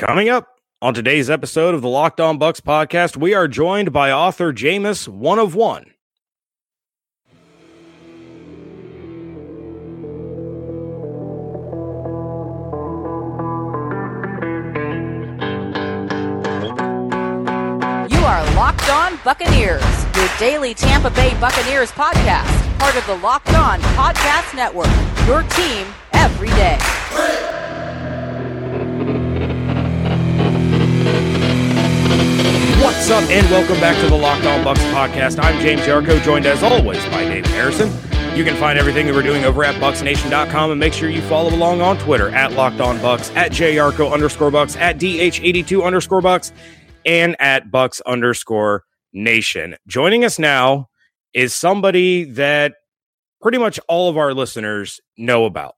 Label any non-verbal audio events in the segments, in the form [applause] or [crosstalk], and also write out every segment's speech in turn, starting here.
Coming up on today's episode of the Locked On Bucs podcast, we are joined by author Jameis One of One. You are Locked On Buccaneers, your daily Tampa Bay Buccaneers podcast, part of the Locked On Podcast Network. Your team every day. What's up, and welcome back to the Locked On Bucs podcast. I'm James Yarko, joined as always by Dave Harrison. You can find everything that we're doing over at BucksNation.com and make sure you follow along on Twitter at Locked On Bucs, at JYarko underscore Bucks, at DH82 underscore Bucks, and at Bucks underscore Nation. Joining us now is somebody that pretty much all of our listeners know about.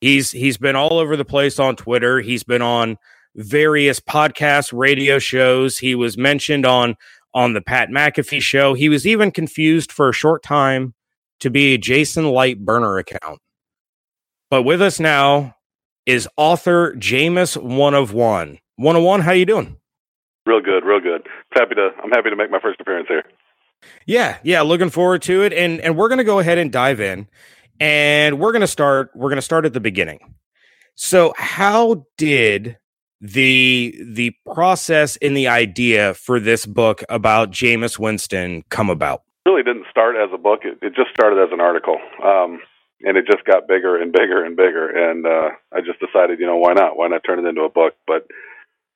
He's he's been all over the place on Twitter. He's been on various podcasts, radio shows. He was mentioned on on the Pat McAfee show. He was even confused for a short time to be a Jason Licht burner account. But with us now is author Jameis One of One. One of One, how you doing? Real good, real good. Happy to I'm happy to make my first appearance here. Yeah, yeah, looking forward to it. And and we're gonna go ahead and dive in. And we're gonna start, we're gonna start at the beginning. So how did the the process and the idea for this book about Jameis Winston come about? Really didn't start as a book. It, it just started as an article, um, and it just got bigger and bigger and bigger. And uh, I just decided, you know, why not? Why not turn it into a book? But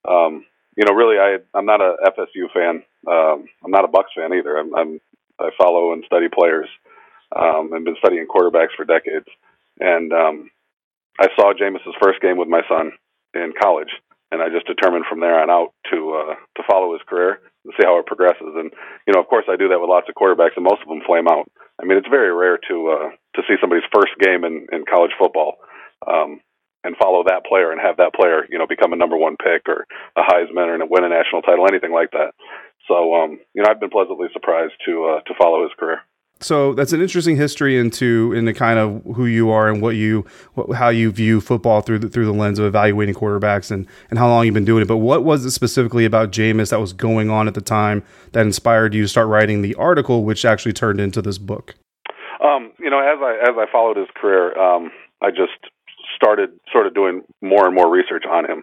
um, you know, really, I I'm not a FSU fan. Um, I'm not a Bucs fan either. I'm, I'm I follow and study players, um, and been studying quarterbacks for decades. And um, I saw Jameis's first game with my son in college, and I just determined from there on out to uh, to follow his career and see how it progresses. And you know, of course, I do that with lots of quarterbacks, and most of them flame out. I mean, it's very rare to uh, to see somebody's first game in, in college football um, and follow that player and have that player, you know, become a number one pick or a Heisman or win a national title, anything like that. So, um, you know, I've been pleasantly surprised to uh, to follow his career. So that's an interesting history into into kind of who you are and what you what, how you view football through the, through the lens of evaluating quarterbacks and and how long you've been doing it. But what was it specifically about Jameis that was going on at the time that inspired you to start writing the article, which actually turned into this book? Um, you know, as I as I followed his career, um, I just started sort of doing more and more research on him.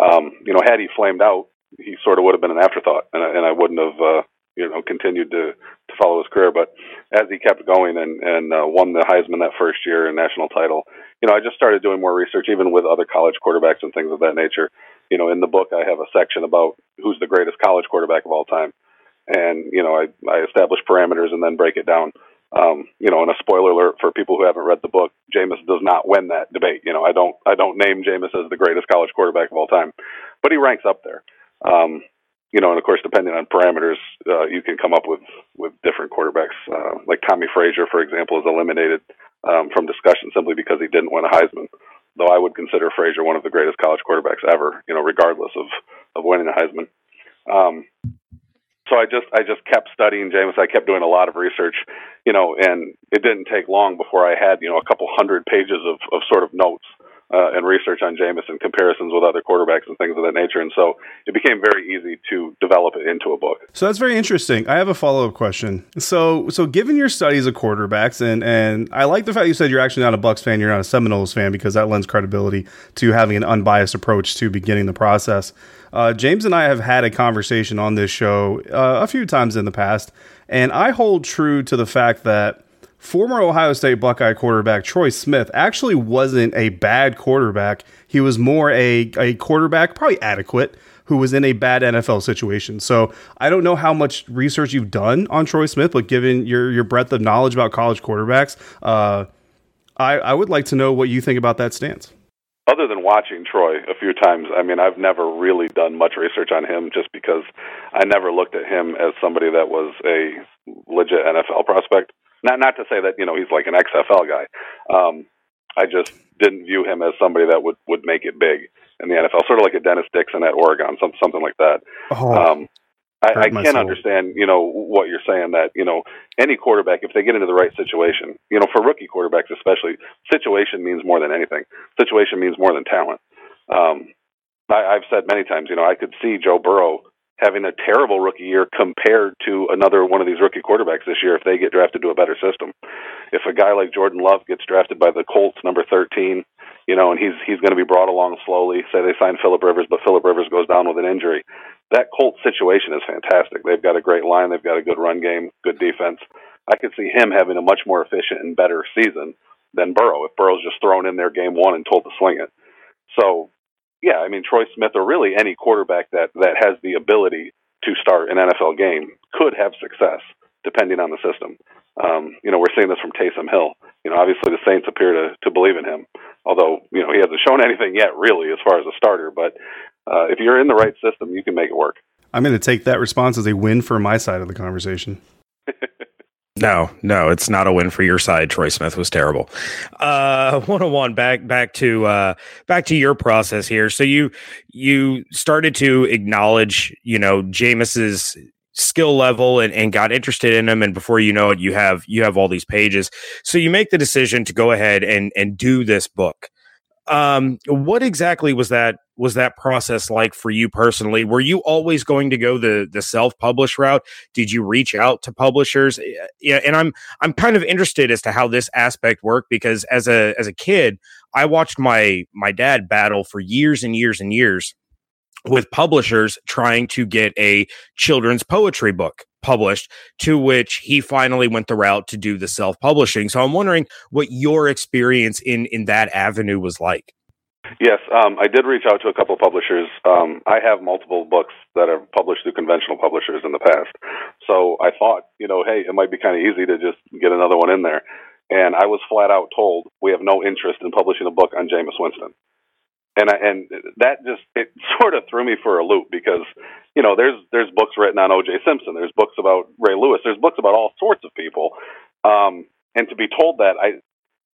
Um, you know, had he flamed out, he sort of would have been an afterthought, and, I, and I wouldn't have uh, you know continued to to follow his career. But as he kept going and and uh, won the Heisman that first year and national title, you know, I just started doing more research, even with other college quarterbacks and things of that nature. You know, in the book, I have a section about who's the greatest college quarterback of all time, and you know, I I establish parameters and then break it down. Um, you know, and a spoiler alert for people who haven't read the book, Jameis does not win that debate. You know, I don't I don't name Jameis as the greatest college quarterback of all time, but he ranks up there. Um, you know, and of course, depending on parameters, uh, you can come up with with different quarterbacks. Uh, like Tommie Frazier, for example, is eliminated um, from discussion simply because he didn't win a Heisman. Though I would consider Frazier one of the greatest college quarterbacks ever. You know, regardless of of winning a Heisman. Um, so I just I just kept studying Jameis. I kept doing a lot of research, you know, and it didn't take long before I had you know a couple hundred pages of of sort of notes uh, and research on Jameis and comparisons with other quarterbacks and things of that nature. And so it became very easy to develop it into a book. So that's very interesting. I have a follow up question. So, so given your studies of quarterbacks, and and I like the fact you said you're actually not a Bucs fan, you're not a Seminoles fan, because that lends credibility to having an unbiased approach to beginning the process. Uh, James and I have had a conversation on this show uh, a few times in the past, and I hold true to the fact that former Ohio State Buckeye quarterback Troy Smith actually wasn't a bad quarterback. He was more a, a quarterback, probably adequate, who was in a bad NFL situation. So I don't know how much research you've done on Troy Smith, but given your, your breadth of knowledge about college quarterbacks, uh, I, I would like to know what you think about that stance. Other than watching Troy a few times, I mean, I've never really done much research on him just because I never looked at him as somebody that was a legit NFL prospect. Not not to say that you know he's like an XFL guy. Um, I just didn't view him as somebody that would would make it big in the NFL, sort of like a Dennis Dixon at Oregon, some, something like that. Oh, um, I, I can understand, you know, what you're saying that, you know, any quarterback, if they get into the right situation, you know, for rookie quarterbacks especially, situation means more than anything. Situation means more than talent. Um, I, I've said many times, you know, I could see Joe Burrow having a terrible rookie year compared to another one of these rookie quarterbacks this year if they get drafted to a better system. If a guy like Jordan Love gets drafted by the Colts number 13, you know, and he's he's going to be brought along slowly. Say they sign Philip Rivers, but Philip Rivers goes down with an injury. That Colts situation is fantastic. They've got a great line, they've got a good run game, good defense. I could see him having a much more efficient and better season than Burrow if Burrow's just thrown in there game one and told to swing it. So yeah, I mean Troy Smith or really any quarterback that that has the ability to start an NFL game could have success depending on the system. Um, you know, we're seeing this from Taysom Hill. You know, obviously the Saints appear to to believe in him, although you know he hasn't shown anything yet really as far as a starter. But uh, if you're in the right system, you can make it work. I'm going to take that response as a win for my side of the conversation. No, no, it's not a win for your side. Troy Smith was terrible. Uh, one on one back back to uh, back to your process here. So you you started to acknowledge, you know, Jameis's skill level and, and got interested in him and before you know it you have you have all these pages so you make the decision to go ahead and and do this book um, what exactly was that was that process like for you personally? Were you always going to go the the self publish route? Did you reach out to publishers? Yeah, and I'm I'm kind of interested as to how this aspect worked because as a as a kid, I watched my my dad battle for years and years and years with publishers trying to get a children's poetry book published, to which he finally went the route to do the self publishing. So I'm wondering what your experience in in that avenue was like. Yes, um, I did reach out to a couple of publishers. Um, I have multiple books that are published through conventional publishers in the past. So I thought, you know, hey, it might be kind of easy to just get another one in there. And I was flat out told we have no interest in publishing a book on james Winston and I, and that just it [laughs] sort of threw me for a loop because you know there's there's books written on O.J. Simpson, there's books about Ray Lewis, there's books about all sorts of people, um, and to be told that I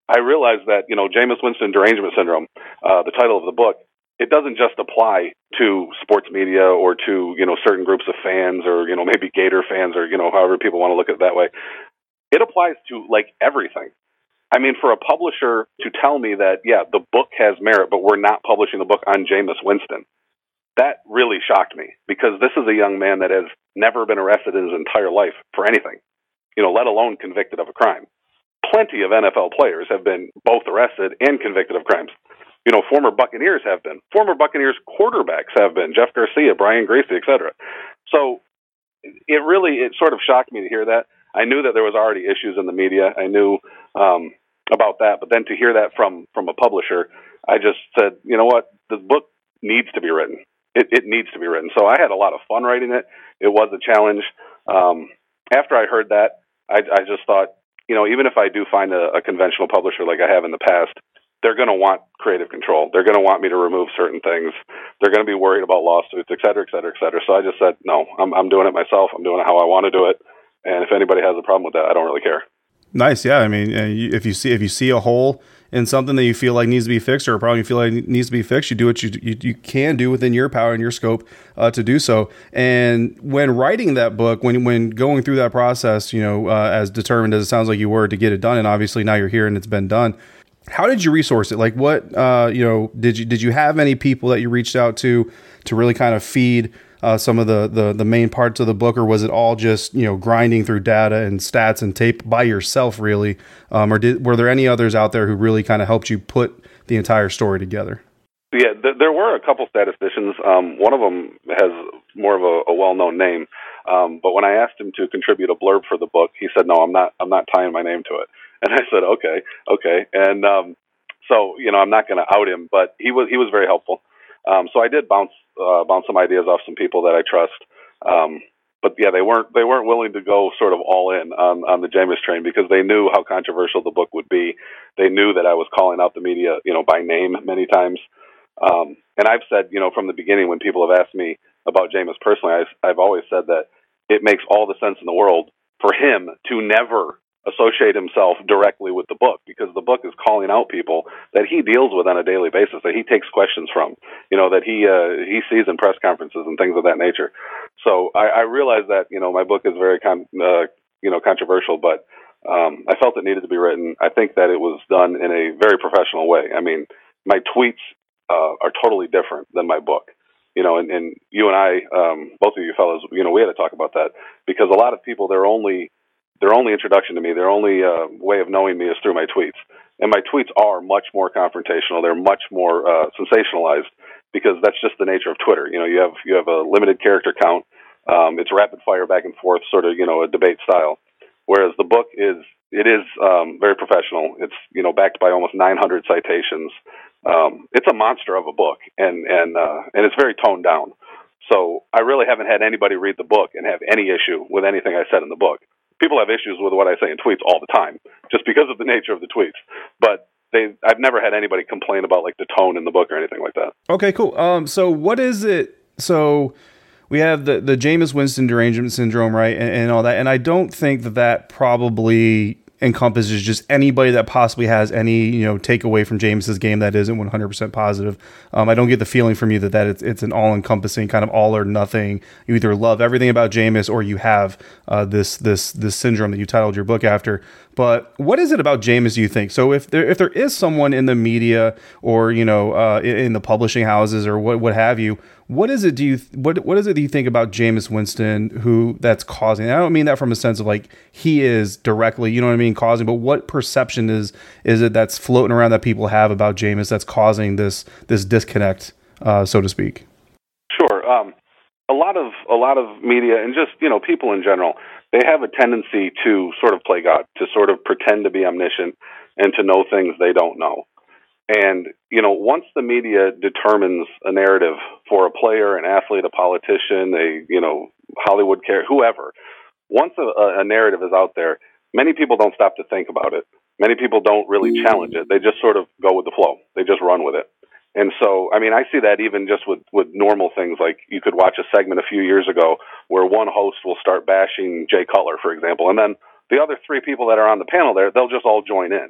I realized that you know Jameis Winston derangement syndrome, uh, the title of the book, it doesn't just apply to sports media or to you know certain groups of fans or you know maybe Gator fans or you know however people want to look at it that way. It applies to like everything. I mean, for a publisher to tell me that, yeah, the book has merit, but we're not publishing the book on Jameis Winston, that really shocked me because this is a young man that has never been arrested in his entire life for anything, you know, let alone convicted of a crime. Plenty of NFL players have been both arrested and convicted of crimes. You know, former Buccaneers have been. Former Buccaneers quarterbacks have been. Jeff Garcia, Brian Griese, etc. So it really, it sort of shocked me to hear that. I knew that there was already issues in the media. I knew um, about that. But then to hear that from from a publisher, I just said, you know what, the book needs to be written. It, it needs to be written. So I had a lot of fun writing it. It was a challenge. Um, after I heard that, I, I just thought, you know, even if I do find a, a conventional publisher like I have in the past, they're going to want creative control. They're going to want me to remove certain things. They're going to be worried about lawsuits, et cetera, et cetera, et cetera. So I just said, no, I'm, I'm doing it myself. I'm doing it how I want to do it. And if anybody has a problem with that, I don't really care. Nice, yeah. I mean, if you see if you see a hole in something that you feel like needs to be fixed, or a problem you feel like needs to be fixed, you do what you you, you can do within your power and your scope uh, to do so. And when writing that book, when when going through that process, you know, uh, as determined as it sounds like you were to get it done, and obviously now you're here and it's been done. How did you resource it? Like, what uh, you know, did you did you have any people that you reached out to to really kind of feed? Uh, some of the, the the main parts of the book, or was it all just you know grinding through data and stats and tape by yourself, really? Um, or did were there any others out there who really kind of helped you put the entire story together? Yeah, th- there were a couple statisticians. Um, one of them has more of a, a well-known name, um, but when I asked him to contribute a blurb for the book, he said, "No, I'm not. I'm not tying my name to it." [laughs] And I said, "Okay, okay." And um, so, you know, I'm not going to out him, but he was he was very helpful. Um, so I did bounce uh, bounce some ideas off some people that I trust. Um, but yeah, they weren't they weren't willing to go sort of all in on on the Jameis train because they knew how controversial the book would be. They knew that I was calling out the media, you know, by name many times. Um, and I've said, you know, from the beginning when people have asked me about Jameis personally, I've, I've always said that it makes all the sense in the world for him to never associate himself directly with the book because the book is calling out people that he deals with on a daily basis that he takes questions from you know that he uh, he sees in press conferences and things of that nature. So I, I realize that you know my book is very con- uh, you know controversial but um, I felt it needed to be written. I think that it was done in a very professional way. I mean my tweets uh, are totally different than my book. You know, and, and you and I, um, both of you fellows, you know, we had to talk about that because a lot of people, their only their only introduction to me, their only uh, way of knowing me is through my tweets, and my tweets are much more confrontational. They're much more uh, sensationalized because that's just the nature of Twitter. You know, you have you have a limited character count. Um, it's rapid fire back and forth, sort of you know a debate style. Whereas the book is it is um, very professional. It's you know backed by almost 900 citations. Um, it's a monster of a book, and and uh, and it's very toned down. So I really haven't had anybody read the book and have any issue with anything I said in the book. People have issues with what I say in tweets all the time, just because of the nature of the tweets. But they, I've never had anybody complain about like the tone in the book or anything like that. Okay, cool. Um, so what is it? So we have the the Jameis Winston derangement syndrome, right, and, and all that. And I don't think that that probably encompasses just anybody that possibly has any you know takeaway from James's game that isn't 100% positive. Um, I don't get the feeling from you that that it's, it's an all encompassing kind of all or nothing. You either love everything about James or you have uh, this this this syndrome that you titled your book after. But what is it about James? Do you think? So if there if there is someone in the media or you know uh, in, in the publishing houses or what what have you what is it? Do you what what is it? Do you think about Jameis Winston who that's causing? I don't mean that from a sense of like he is directly, you know what I mean, causing. But what perception is is it that's floating around that people have about Jameis that's causing this this disconnect, uh, so to speak? Sure. Um, a lot of a lot of media and just you know people in general, they have a tendency to sort of play God, to sort of pretend to be omniscient and to know things they don't know. And, you know, once the media determines a narrative for a player, an athlete, a politician, a, you know, Hollywood character, whoever, once a, a narrative is out there, many people don't stop to think about it. Many people don't really challenge it. They just sort of go with the flow. They just run with it. And so, I mean, I see that even just with, with normal things. Like you could watch a segment a few years ago where one host will start bashing Jay Cutler, for example, and then the other three people that are on the panel there, they'll just all join in.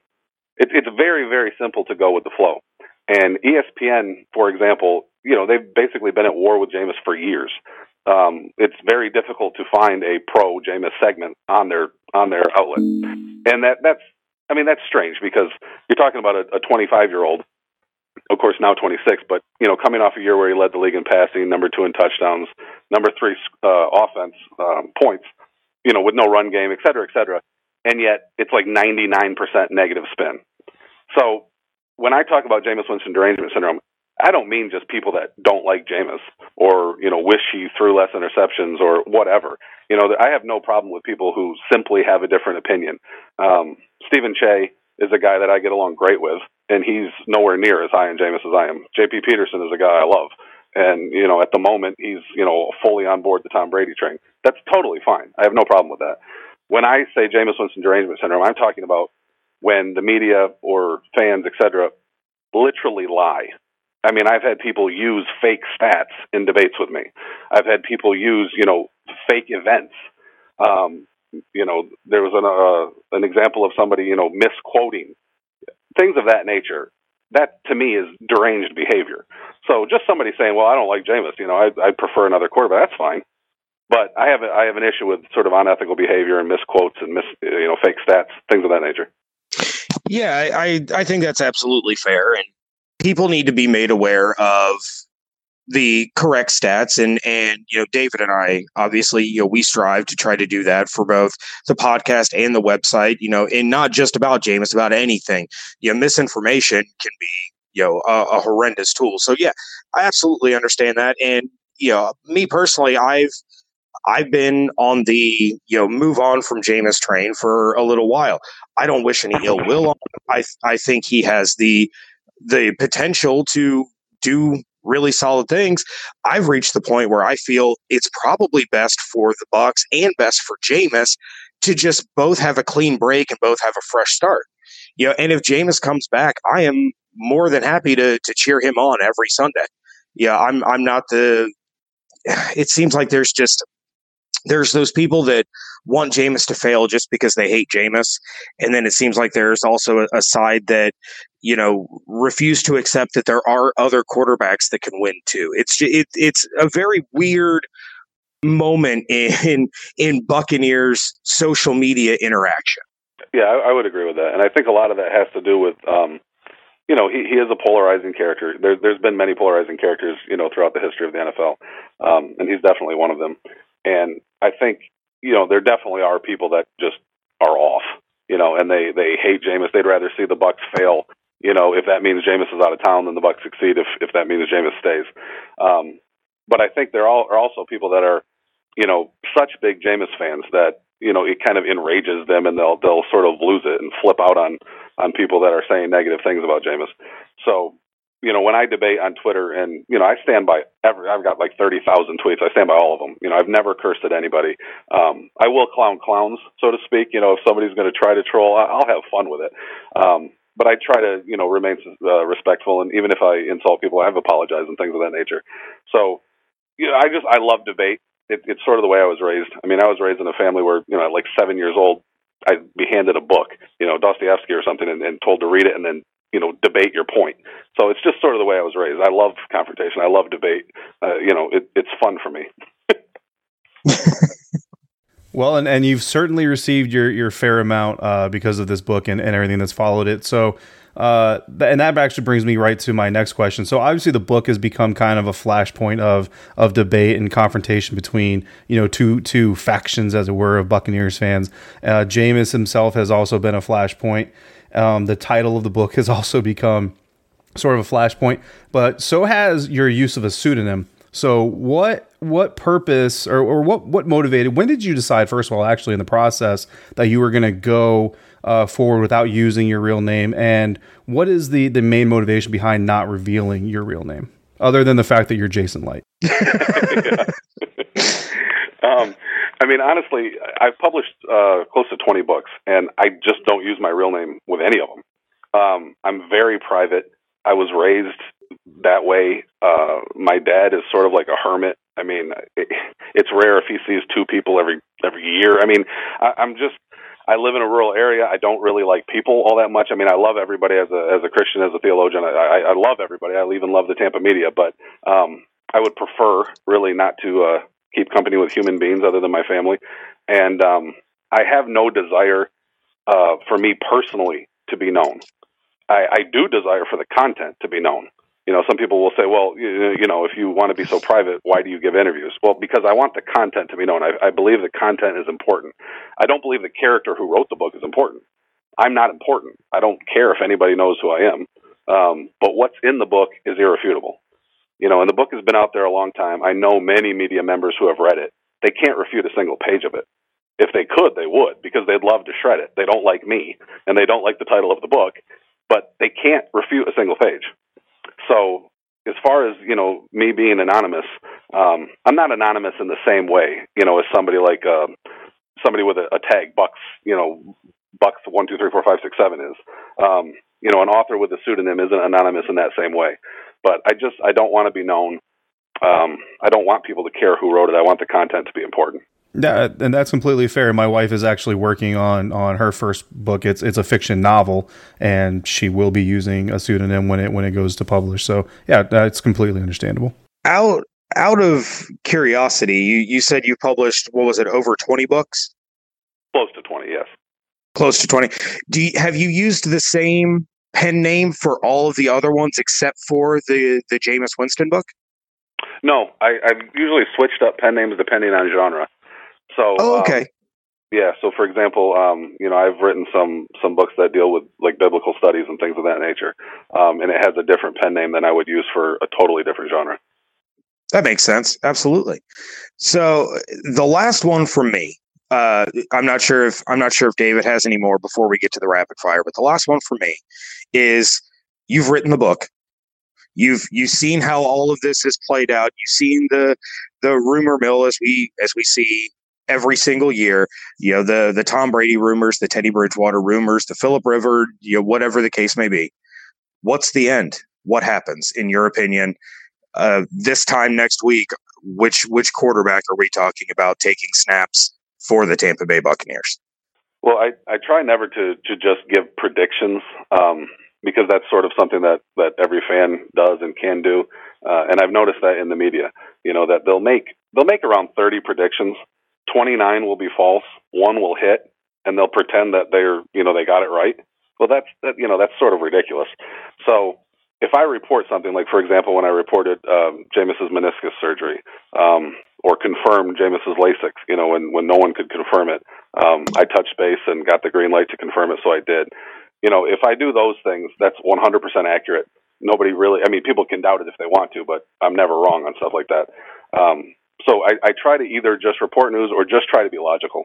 It, it's very, very simple to go with the flow. And ESPN, for example, you know, they've basically been at war with Jameis for years. Um, it's very difficult to find a pro Jameis segment on their on their outlet, and that that's I mean that's strange because you're talking about a 25 year old, of course now 26, but you know coming off a year where he led the league in passing, number two in touchdowns, number three uh, offense um, points, you know with no run game, et cetera, et cetera and yet it's like 99% negative spin. So when I talk about Jameis Winston derangement syndrome, I don't mean just people that don't like Jameis or you know wish he threw less interceptions or whatever. You know, I have no problem with people who simply have a different opinion. Um, Stephen Che is a guy that I get along great with, and he's nowhere near as high in Jameis as I am. J.P. Peterson is a guy I love, and you know, at the moment he's you know fully on board the Tom Brady train. That's totally fine. I have no problem with that when I say Jameis Winston derangement syndrome, I'm talking about when the media or fans, etc., literally lie. I mean, I've had people use fake stats in debates with me. I've had people use, you know, fake events. Um, you know, there was an uh, an example of somebody, you know, misquoting things of that nature. That to me is deranged behavior. So just somebody saying, "Well, I don't like Jameis," you know, I I prefer another quarterback. That's fine. But I have a, I have an issue with sort of unethical behavior and misquotes and mis you know fake stats, things of that nature. Yeah, I I think that's absolutely fair, and people need to be made aware of the correct stats. And and you know David and I obviously you know we strive to try to do that for both the podcast and the website you know and not just about James about anything. You know misinformation can be you know a, a horrendous tool. So yeah I absolutely understand that. And you know me personally I've I've been on the you know move on from Jameis train for a little while. I don't wish any ill will on him. I I think he has the the potential to do really solid things. I've reached the point where I feel it's probably best for the Bucs and best for Jameis to just both have a clean break and both have a fresh start. You know, and if Jameis comes back, I am more than happy to to cheer him on every Sunday. Yeah, I'm I'm not the [sighs] it seems like there's just there's those people that want Jameis to fail just because they hate Jameis. And then it seems like there's also a, a, side that, you know, refuse to accept that there are other quarterbacks that can win too. It's it, it's a very weird moment in in Buccaneers social media interaction. Yeah, I, I would agree with that, and I think a lot of that has to do with um, you know, he, he is a polarizing character. There, there's been many polarizing characters, you know, throughout the history of the NFL, um, and he's definitely one of them. And I think, you know, there definitely are people that just are off, you know, and they they hate Jameis. They'd rather see the Bucs fail, you know, if that means Jameis is out of town, than the Bucs succeed if if that means Jameis stays. Um, but I think there are also people that are, you know, such big Jameis fans that you know it kind of enrages them, and they'll they'll sort of lose it and flip out on on people that are saying negative things about Jameis. So, you know, when I debate on Twitter, and you know, I stand by every. I've got like thirty thousand tweets. I stand by all of them. You know, I've never cursed at anybody. Um, I will clown clowns, so to speak. You know, if somebody's going to try to troll, I'll have fun with it. Um, but I try to, you know, remain uh, respectful, and even if I insult people, I've apologized and things of that nature. So, you know, I just I love debate. It, it's sort of the way I was raised. I mean, I was raised in a family where, you know, at like seven years old, I'd be handed a book, you know, Dostoevsky or something, and, and told to read it and then you know debate your point. So it's just sort of the way I was raised. I love confrontation. I love debate. Uh, you know, it, it's fun for me. [laughs] well, and, and you've certainly received your your fair amount uh, because of this book and, and everything that's followed it. So. Uh, and that actually brings me right to my next question. So obviously, the book has become kind of a flashpoint of of debate and confrontation between you know two two factions, as it were, of Buccaneers fans. Uh, Jameis himself has also been a flashpoint. Um, the title of the book has [laughs] also become sort of a flashpoint, but so has your use of a pseudonym. So what what purpose or, or what what motivated? When did you decide, first of all, actually in the process, that you were going to go uh, forward without using your real name? And what is the the main motivation behind not revealing your real name, other than the fact that you're Jason Licht? [laughs] um, I mean, honestly, I've published uh, close to 20 books, and I just don't use my real name with any of them. Um, I'm very private. I was raised that way. Uh, my dad is sort of like a hermit. I mean, it, it's rare if he sees two people every every year. I mean, I, I'm just I live in a rural area. I don't really like people all that much. I mean, I love everybody as a as a Christian, as a theologian. I, I, I love everybody. I even love the Tampa media, but um, I would prefer really not to uh, keep company with human beings other than my family. And um, I have no desire uh, for me personally to be known. I, I do desire for the content to be known. You know, some people will say, well, you, you know, if you want to be so private, why do you give interviews? Well, because I want the content to be known. I, I believe the content is important. I don't believe the character who wrote the book is important. I'm not important. I don't care if anybody knows who I am. Um, but what's in the book is irrefutable. You know, and the book has been out there a long time. I know many media members who have read it. They can't refute a single page of it. If they could, they would because they'd love to shred it. They don't like me and they don't like the title of the book, but they can't refute a single page. So, as far as you know, me being anonymous, um, I'm not anonymous in the same way, you know, as somebody like uh, somebody with a, a tag bucks you know, bucks one two three four five six seven is. Um, you know, an author with a pseudonym isn't anonymous in that same way. But I just I don't want to be known. Um, I don't want people to care who wrote it. I want the content to be important. Yeah, and that's completely fair. My wife is actually working on on her first book. It's it's a fiction novel, and she will be using a pseudonym when it when it goes to publish. So yeah, that's completely understandable. Out out of curiosity, you you said you published what was it over twenty books? Close to twenty, yes. Close to twenty. Do you, have you used the same pen name for all of the other ones except for the the Jameis Winston book? No, I, I've usually switched up pen names depending on genre. So, oh, um, okay. Um, yeah. So, for example, um, you know, I've written some some books that deal with like biblical studies and things of that nature, um, and it has a different pen name than I would use for a totally different genre. That makes sense. Absolutely. So, the last one for me, uh, I'm not sure if I'm not sure if David has any more before we get to the rapid fire, but the last one for me is you've written the book. You've you've seen how all of this has played out. You've seen the the rumor mill as we as we see every single year. You know the the Tom Brady rumors, the Teddy Bridgewater rumors, the Philip River, you know whatever the case may be. What's the end? What happens in your opinion? Uh, this time next week, which which quarterback are we talking about taking snaps for the Tampa Bay Buccaneers? Well, I, I try never to, to just give predictions um, because that's sort of something that, that every fan does and can do. Uh, and I've noticed that in the media, you know, that they'll make they'll make around 30 predictions. 29 will be false, one will hit, and they'll pretend that they're you know they got it right. Well, that's that, you know that's sort of ridiculous. So if I report something like, for example, when I reported um, Jameis's meniscus surgery um, or confirmed Jameis's LASIK, you know, when when no one could confirm it, um, I touched base and got the green light to confirm it, so I did. You know, if I do those things, that's 100% accurate. Nobody really, I mean, people can doubt it if they want to, but I'm never wrong on stuff like that. Um, so I, I try to either just report news or just try to be logical.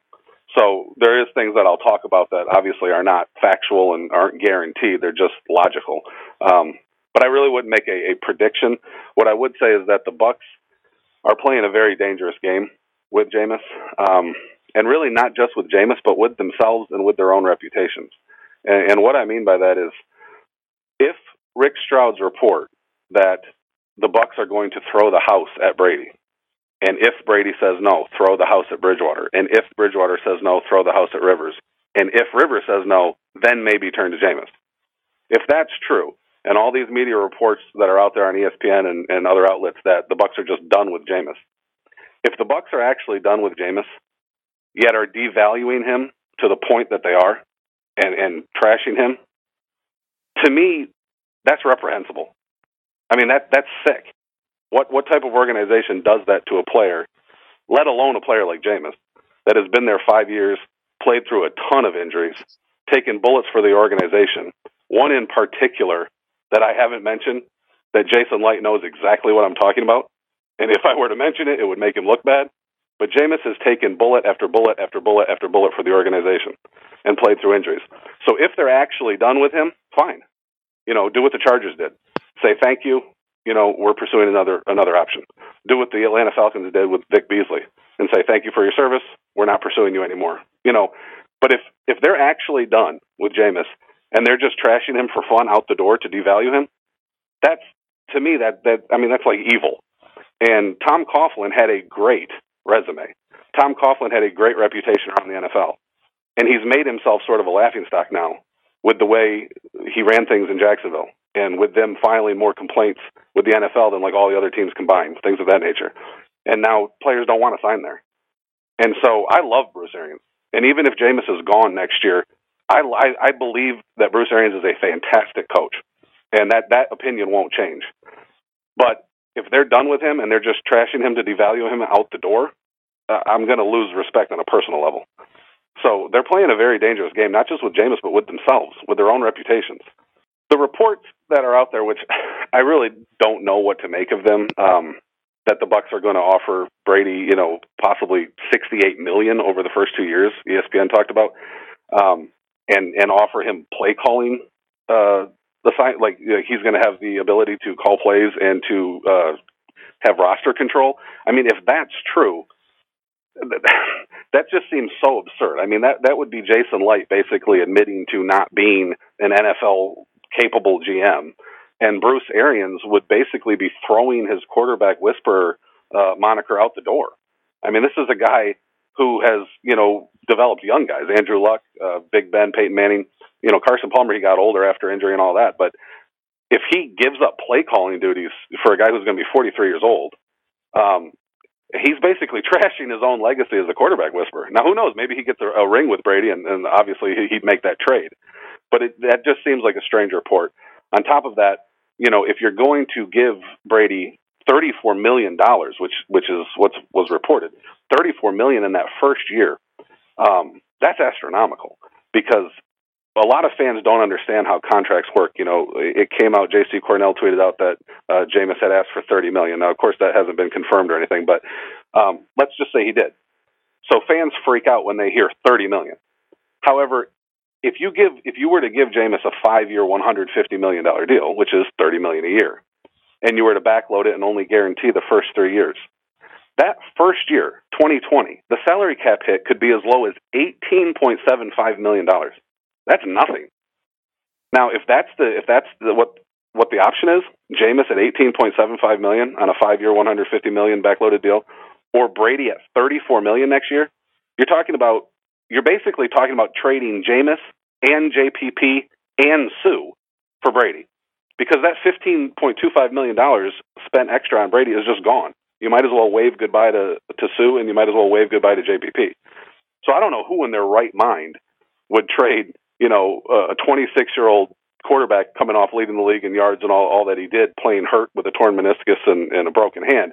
So there is things that I'll talk about that obviously are not factual and aren't guaranteed. They're just logical. Um, but I really wouldn't make a, a prediction. What I would say is that the Bucs are playing a very dangerous game with Jameis, um, and really not just with Jameis, but with themselves and with their own reputations. And, and what I mean by that is, if Rick Stroud's report that the Bucs are going to throw the house at Brady, and if Brady says no, throw the house at Bridgewater. And if Bridgewater says no, throw the house at Rivers. And if Rivers says no, then maybe turn to Jameis. If that's true, and all these media reports that are out there on ESPN and, and other outlets that the Bucs are just done with Jameis, if the Bucs are actually done with Jameis, yet are devaluing him to the point that they are, and and trashing him, to me, that's reprehensible. I mean that that's sick. What what type of organization does that to a player, let alone a player like Jameis, that has been there five years, played through a ton of injuries, taken bullets for the organization. One in particular that I haven't mentioned that Jason Licht knows exactly what I'm talking about. And if I were to mention it, it would make him look bad. But Jameis has taken bullet after bullet after bullet after bullet for the organization and played through injuries. So if they're actually done with him, fine. You know, do what the Chargers did. Say thank you you know, we're pursuing another another option. Do what the Atlanta Falcons did with Vic Beasley and say thank you for your service. We're not pursuing you anymore. You know, but if if they're actually done with Jameis and they're just trashing him for fun out the door to devalue him, that's to me that that I mean that's like evil. And Tom Coughlin had a great resume. Tom Coughlin had a great reputation around the NFL, and he's made himself sort of a laughingstock now with the way he ran things in Jacksonville and with them filing more complaints with the NFL than like all the other teams combined, things of that nature. And now players don't want to sign there. And so I love Bruce Arians. And even if Jameis is gone next year, I, I, I believe that Bruce Arians is a fantastic coach, and that that opinion won't change. But if they're done with him and they're just trashing him to devalue him out the door, uh, I'm going to lose respect on a personal level. So they're playing a very dangerous game, not just with Jameis, but with themselves, with their own reputations the reports that are out there, which [laughs] I really don't know what to make of them, um, that the Bucs are going to offer Brady, you know, possibly 68 million over the first two years. ESPN talked about, um, and and offer him play calling. Uh, the sign like you know, he's going to have the ability to call plays and to uh, have roster control. I mean, if that's true, [laughs] that just seems so absurd. I mean, that that would be Jason Licht basically admitting to not being an NFL capable GM. And Bruce Arians would basically be throwing his quarterback whisperer uh, moniker out the door. I mean, this is a guy who has, you know, developed young guys. Andrew Luck, uh, Big Ben, Peyton Manning. You know, Carson Palmer, he got older after injury and all that. But if he gives up play calling duties for a guy who's going to be 43 years old, um, he's basically [laughs] trashing his own legacy as a quarterback whisperer. Now, who knows? Maybe he gets a, a ring with Brady, and, and obviously he'd make that trade. But it, that just seems like a strange report. On top of that, you know, if you're going to give Brady thirty-four million dollars, which which is what was reported, thirty-four million in that first year, um, that's astronomical because a lot of fans don't understand how contracts work. You know, it came out. J.C. Cornell tweeted out that uh, Jameis had asked for thirty million. Now, of course, that hasn't been confirmed or anything, but um, let's just say he did. So fans freak out when they hear thirty million. However, if you give if you were to give Jameis a five year, one hundred fifty million dollar deal, which is thirty million a year, and you were to backload it and only guarantee the first three years, that first year, 2020, the salary cap hit could be as low as eighteen point seven five million dollars. That's nothing. Now, if that's the if that's the, what what the option is, Jameis at eighteen point seven five million on a five year, one hundred fifty million backloaded deal, or Brady at thirty four million next year, you're talking about you're basically talking about trading Jameis and JPP and Suh for Brady because that $15.25 million spent extra on Brady is just gone. You might as well wave goodbye to, to Suh and you might as well wave goodbye to JPP. So I don't know who in their right mind would trade you know, a 26 year old quarterback coming off leading the league in yards and all, all that he did, playing hurt with a torn meniscus and, and a broken hand.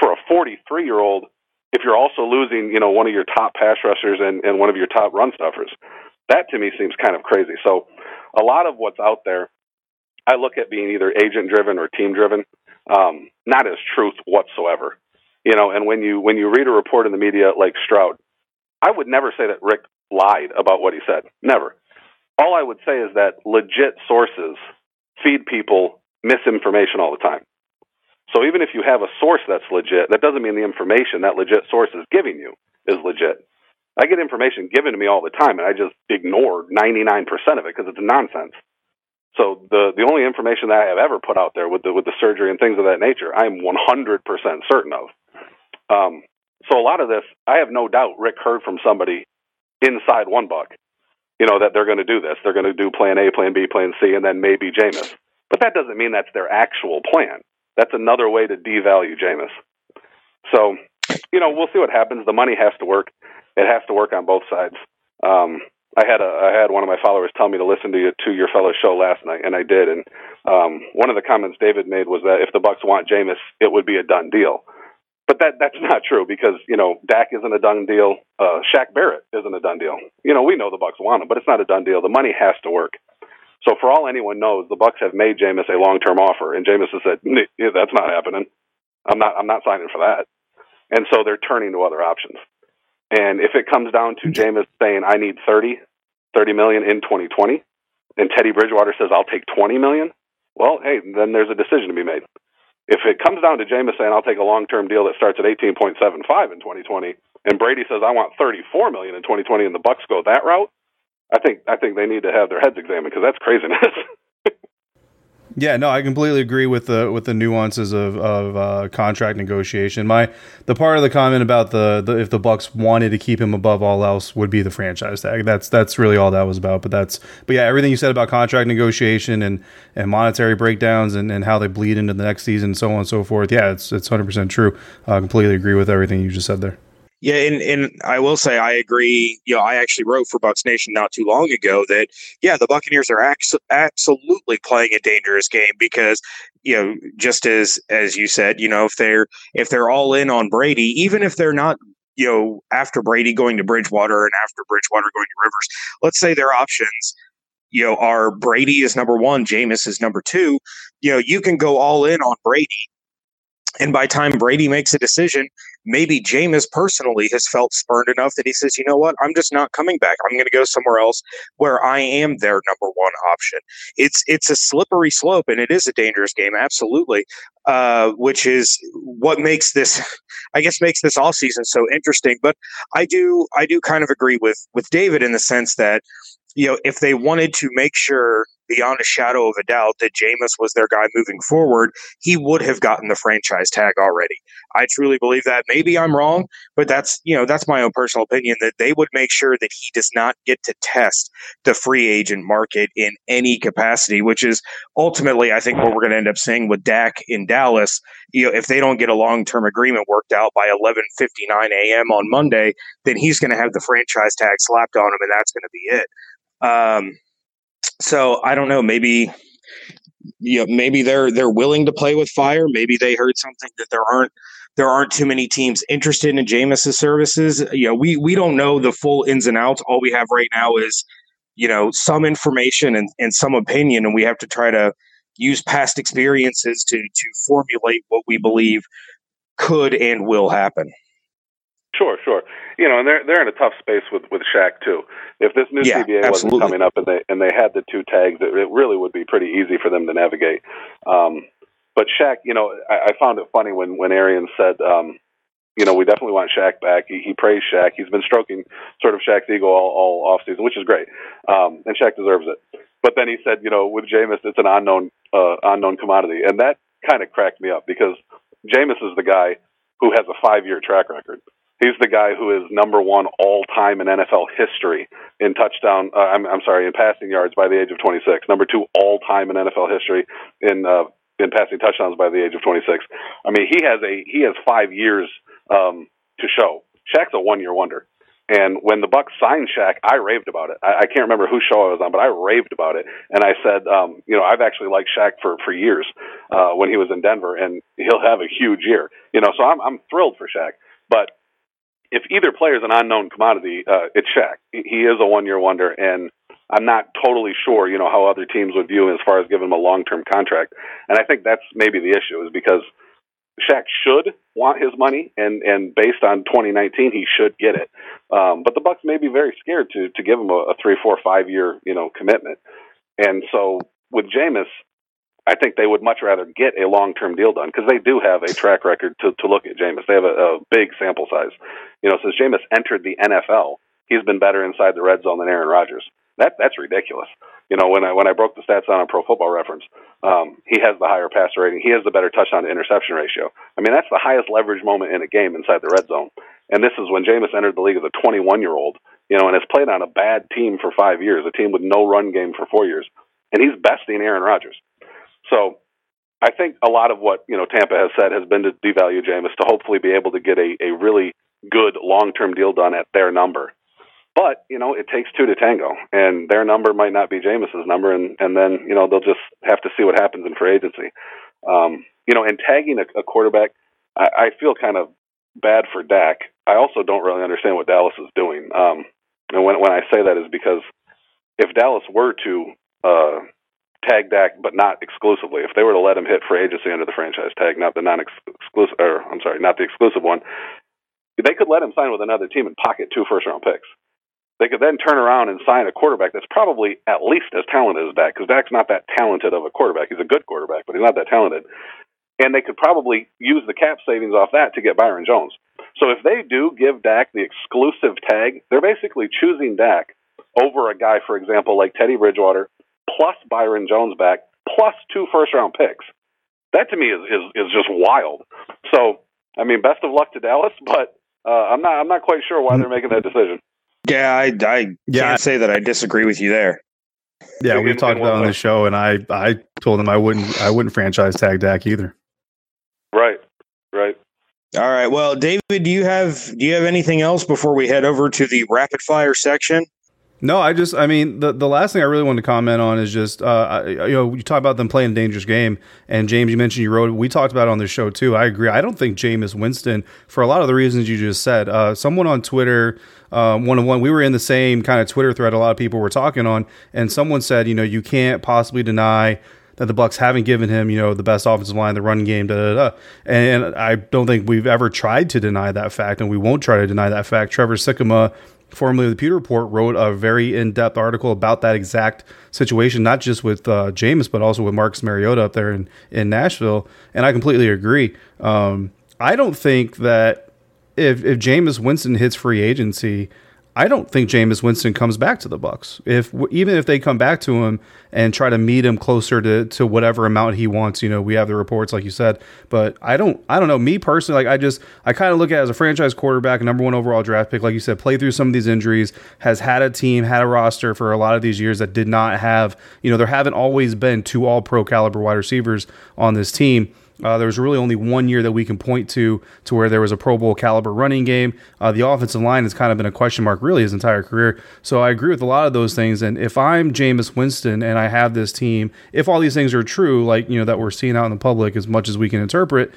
For a 43 year old, if you're also losing, you know, one of your top pass rushers and, and one of your top run stuffers, that to me seems kind of crazy. So a lot of what's out there, I look at being either agent driven or team driven, um, not as truth whatsoever. You know, and when you when you read a report in the media like Stroud, I would never say that Rick lied about what he said. Never. All I would say is that legit sources feed people misinformation all the time. So even if you have a source that's legit, that doesn't mean the information that legit source is giving you is legit. I get information given to me all the time, and I just ignore 99% of it because it's nonsense. So the the only information that I have ever put out there with the with the surgery and things of that nature, I'm 100% certain of. Um, so a lot of this, I have no doubt Rick heard from somebody inside One Buc, you know, that they're going to do this. They're going to do plan A, plan B, plan C, and then maybe Jameis. But that doesn't mean that's their actual plan. That's another way to devalue Jameis. So, you know, we'll see what happens. The money has to work. It has to work on both sides. Um, I had a I had one of my followers tell me to listen to you, to your fellow show last night, and I did. And um, one of the comments David made was that if the Bucs want Jameis, it would be a done deal. But that that's [laughs] not true because you know Dak isn't a done deal. Uh, Shaq Barrett isn't a done deal. You know we know the Bucs want him, but it's not a done deal. The money has to work. So for all anyone knows, the Bucs have made Jameis a long term offer, and Jameis has said yeah, that's not happening. I'm not I'm not signing for that. And so they're turning to other options. And if it comes down to Jameis saying I need 30, 30 million in 2020, and Teddy Bridgewater says I'll take 20 million, well, hey, then there's a decision to be made. If it comes down to Jameis saying I'll take a long term deal that starts at 18.75 in 2020, and Brady says I want 34 million in 2020, and the Bucks go that route, I think I think they need to have their heads examined because that's craziness. [laughs] Yeah, no, I completely agree with the with the nuances of of uh, contract negotiation. My the part of the comment about the, the if the Bucs wanted to keep him above all else would be the franchise tag. That's that's really all that was about. But that's but yeah, everything you said about contract negotiation and and monetary breakdowns and, and how they bleed into the next season, and so on and so forth. Yeah, it's it's hundred percent true. I completely agree with everything you just said there. Yeah, and, and I will say I agree. You know, I actually wrote for Bucs Nation not too long ago that yeah, the Buccaneers are ex- absolutely playing a dangerous game because you know, just as as you said, you know, if they're if they're all in on Brady, even if they're not you know after Brady going to Bridgewater and after Bridgewater going to Rivers, let's say their options you know are Brady is number one, Jameis is number two. You know, you can go all in on Brady and by time Brady makes a decision, maybe Jameis personally has felt spurned enough that he says, you know what, I'm just not coming back. I'm going to go somewhere else where I am their number one option. It's it's a slippery slope and it is a dangerous game, absolutely. Uh, which is what makes this, [laughs] I guess, makes this all season so interesting. But I do I do kind of agree with with David in the sense that you know if they wanted to make sure beyond a shadow of a doubt that Jameis was their guy moving forward, he would have gotten the franchise tag already. I truly believe that. Maybe I'm wrong, but that's you know that's my own personal opinion that they would make sure that he does not get to test the free agent market in any capacity, which is ultimately I think what we're going to end up seeing with Dak in Dallas. You know, if they don't get a long term agreement worked out by 11:59 a.m. on Monday, then he's going to have the franchise tag slapped on him, and that's going to be it. Um, so I don't know. Maybe you know, maybe they're they're willing to play with fire. Maybe they heard something that there aren't there aren't too many teams interested in Jameis's services. You know, we we don't know the full ins and outs. All we have right now is you know some information and, and some opinion, and we have to try to use past experiences to to formulate what we believe could and will happen. Sure, sure. You know, and they're they're in a tough space with with Shaq too. If this new yeah, CBA absolutely. wasn't coming up and they and they had the two tags, it, it really would be pretty easy for them to navigate. Um, but Shaq, you know, I, I found it funny when when Arian said, um, you know, we definitely want Shaq back. He, he praised Shaq. He's been stroking sort of Shaq's ego all, all off season, which is great, um, and Shaq deserves it. But then he said, you know, with Jameis, it's an unknown uh, unknown commodity, and that kind of cracked me up because Jameis is the guy who has a five year track record. He's the guy who is number one all time in NFL history in touchdown. Uh, I'm, I'm sorry, in passing yards by the age of 26. Number two all time in NFL history in uh, in passing touchdowns by the age of 26. I mean, he has a he has five years um, to show. Shaq's a one year wonder. And when the Bucs signed Shaq, I raved about it. I, I can't remember whose show I was on, but I raved about it. And I said, um, you know, I've actually liked Shaq for for years uh, when he was in Denver, and he'll have a huge year. You know, so I'm I'm thrilled for Shaq. But if either player is an unknown commodity, uh, it's Shaq. He is a one year wonder, and I'm not totally sure, you know, how other teams would view him as far as giving him a long term contract. And I think that's maybe the issue is because Shaq should want his money, and and based on 2019, he should get it. Um, but the Bucs may be very scared to to give him a, a three, four, five year you know commitment. And so with Jameis, I think they would much rather get a long term deal done because they do have a track record to to look at Jameis. They have a, a big sample size. You know, since Jameis entered the NFL, he's been better inside the red zone than Aaron Rodgers. That that's ridiculous. You know, when I when I broke the stats down on Pro Football Reference, um, he has the higher passer rating. He has the better touchdown to interception ratio. I mean, that's the highest leverage moment in a game inside the red zone. And this is when Jameis entered the league as a 21 year old. You know, and has played on a bad team for five years, a team with no run game for four years, and he's besting Aaron Rodgers. So I think a lot of what you know Tampa has said has been to devalue Jameis to hopefully be able to get a, a really good long term deal done at their number. But you know, it takes two to tango, and their number might not be Jameis's number, and and then you know they'll just have to see what happens in free agency. Um, you know, and tagging a, a quarterback, I, I feel kind of bad for Dak. I also don't really understand what Dallas is doing. Um, and when when I say that is because if Dallas were to uh, tag Dak, but not exclusively, if they were to let him hit free agency under the franchise tag, not the non-exclusive, or I'm sorry, not the exclusive one, they could let him sign with another team and pocket two first-round picks. They could then turn around and sign a quarterback that's probably at least as talented as Dak, because Dak's not that talented of a quarterback. He's a good quarterback, but he's not that talented. And they could probably use the cap savings off that to get Byron Jones. So if they do give Dak the exclusive tag, they're basically choosing Dak over a guy, for example, like Teddy Bridgewater, plus Byron Jones back, plus two first round picks. That to me is, is, is just wild. So, I mean, best of luck to Dallas, but uh, I'm not I'm not quite sure why they're making that decision. Yeah, I, I Yeah. can't say that I disagree with you there. Yeah, we've talked about it on the show, and I I told him I wouldn't I wouldn't franchise tag Dak either. Right, right. All right. Well, David, do you have do you have anything else before we head over to the rapid fire section? No, I just, I mean, the, the last thing I really wanted to comment on is just, uh, I, you know, you talk about them playing a dangerous game, and James, you mentioned you wrote, we talked about it on the show too. I agree. I don't think Jameis Winston, for a lot of the reasons you just said, uh, someone on Twitter, um, one on one, we were in the same kind of Twitter thread. A lot of people were talking on, and someone said, you know, you can't possibly deny that the Bucs haven't given him, you know, the best offensive line, the run game, da da da. And I don't think we've ever tried to deny that fact, and we won't try to deny that fact. Trevor Sikkema, formerly of the Pewter Report, wrote a very in-depth article about that exact situation, not just with uh, Jameis, but also with Marcus Mariota up there in in Nashville. And I completely agree. Um, I don't think that if if Jameis Winston hits free agency, I don't think Jameis Winston comes back to the Bucs. If even if they come back to him and try to meet him closer to, to whatever amount he wants, you know, we have the reports like you said, but I don't I don't know. Me personally, like I just I kind of look at as a franchise quarterback, number one overall draft pick, like you said, play through some of these injuries, has had a team, had a roster for a lot of these years that did not have, you know, there haven't always been two all pro caliber wide receivers on this team. Uh, there was really only one year that we can point to to where there was a Pro Bowl caliber running game. Uh, the offensive line has kind of been a question mark really his entire career. So I agree with a lot of those things. And if I'm Jameis Winston and I have this team, if all these things are true, like you know that we're seeing out in the public as much as we can interpret,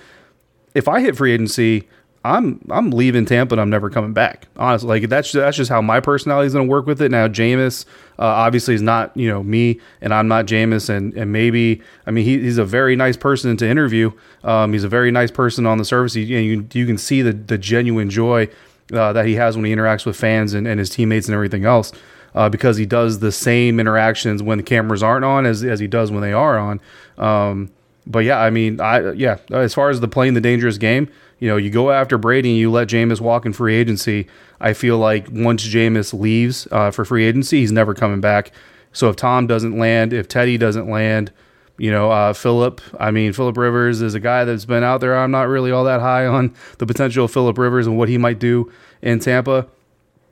if I hit free agency, I'm I'm leaving Tampa and I'm never coming back. Honestly, like that's that's just how my personality is going to work with it. Now, Jameis uh, obviously is not you know me, and I'm not Jameis, and and maybe I mean he, he's a very nice person to interview. Um, he's a very nice person on the surface. He, you you can see the the genuine joy uh, that he has when he interacts with fans and, and his teammates and everything else. Uh, because he does the same interactions when the cameras aren't on as, as he does when they are on. Um, but yeah, I mean, I yeah, as far as the playing the dangerous game, you know, you go after Brady and you let Jameis walk in free agency. I feel like once Jameis leaves uh, for free agency, he's never coming back. So if Tom doesn't land, if Teddy doesn't land, you know, uh, Philip. I mean, Philip Rivers is a guy that's been out there. I'm not really all that high on the potential of Philip Rivers and what he might do in Tampa.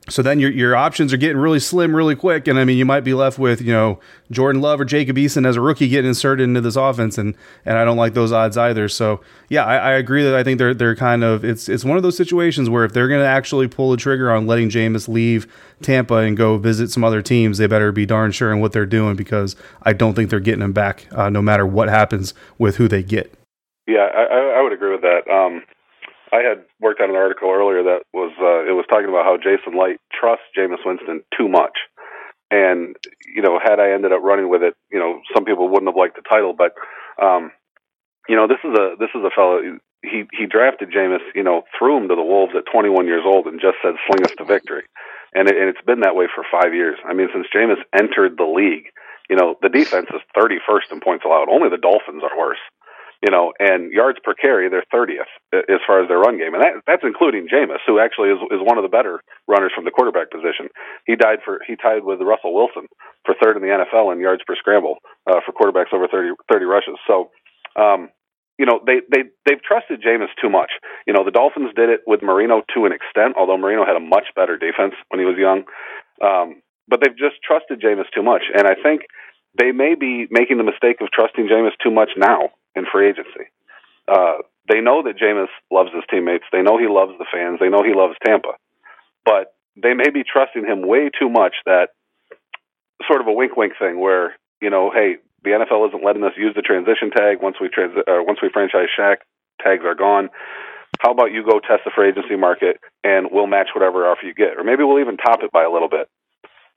So then your your options are getting really slim really quick, and I mean you might be left with you know Jordan Love or Jacob Eason as a rookie getting inserted into this offense, and and I don't like those odds either. So yeah, I, I agree that I think they're they're kind of it's it's one of those situations where if they're going to actually pull the trigger on letting Jameis leave Tampa and go visit some other teams, they better be darn sure in what they're doing because I don't think they're getting him back uh, no matter what happens with who they get. Yeah, I, I would agree with that. Um, I had worked on an article earlier that was uh, it was talking about how Jason Licht trusts Jameis Winston too much, and you know, had I ended up running with it, you know, some people wouldn't have liked the title, but um, you know, this is a this is a fellow. He he drafted Jameis, you know, threw him to the wolves at 21 years old, and just said, "Sling us to victory," and it, and it's been that way for five years. I mean, since Jameis entered the league, you know, the defense is 31st in points allowed. Only the Dolphins are worse you know, and yards per carry, they're 30th as far as their run game, and that, that's including Jameis, who actually is is one of the better runners from the quarterback position. He died for he tied with Russell Wilson for third in the NFL in yards per scramble uh, for quarterbacks over 30, 30 rushes. So, um, you know, they they they've trusted Jameis too much. You know, the Dolphins did it with Marino to an extent, although Marino had a much better defense when he was young. Um, but they've just trusted Jameis too much, and I think they may be making the mistake of trusting Jameis too much now in free agency. Uh, they know that Jameis loves his teammates. They know he loves the fans. They know he loves Tampa. But they may be trusting him way too much that sort of a wink wink thing where, you know, hey, the NFL isn't letting us use the transition tag once we trans- uh, once we franchise Shaq, tags are gone. How about you go test the free agency market and we'll match whatever offer you get, or maybe we'll even top it by a little bit.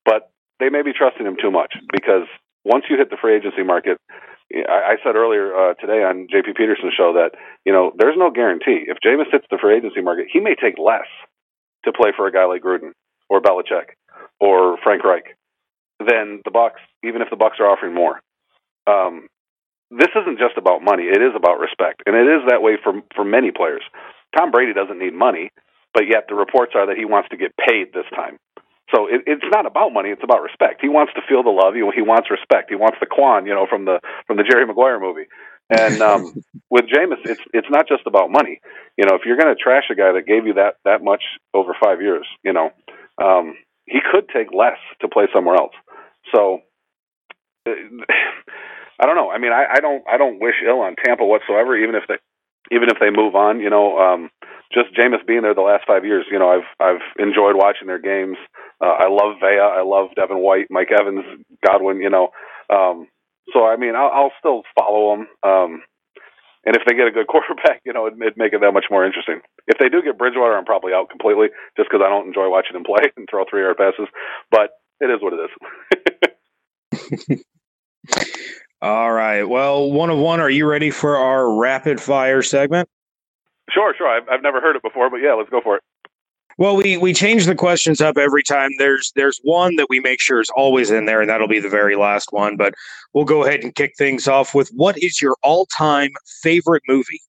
But they may be trusting him too much because once you hit the free agency market, I, I said earlier uh, today on JP Peterson's show that you know there's no guarantee. If Jameis hits the free agency market, he may take less to play for a guy like Gruden or Belichick or Frank Reich than the Bucs, even if the Bucs are offering more. Um, this isn't just about money; it is about respect, and it is that way for for many players. Tom Brady doesn't need money, but yet the reports are that he wants to get paid this time. So it, it's not about money; it's about respect. He wants to feel the love. He, he wants respect. He wants the Kwan, you know, from the from the Jerry Maguire movie. And um, [laughs] with Jameis, it's it's not just about money. You know, if you're going to trash a guy that gave you that that much over five years, you know, um, he could take less to play somewhere else. So. [sighs] I don't know. I mean, I, I don't. I don't wish ill on Tampa whatsoever. Even if they, even if they move on, you know, um, just Jameis being there the last five years, you know, I've I've enjoyed watching their games. Uh, I love Vea, I love Devin White, Mike Evans, Godwin. You know, um, so I mean, I'll, I'll still follow them. Um, and if they get a good [laughs] quarterback, you know, it'd, it'd make it that much more interesting. If they do get Bridgewater, I'm probably out completely just because I don't enjoy watching him [laughs] play and throw three yard passes. But it is what it is. [laughs] All right. Well, one of one. Are you ready for our rapid fire segment? Sure, sure. I've, I've never heard it before, but yeah, let's go for it. Well, we we change the questions up every time. There's there's one that we make sure is always in there, and that'll be the very last one. But we'll go ahead and kick things off with what is your all time favorite movie?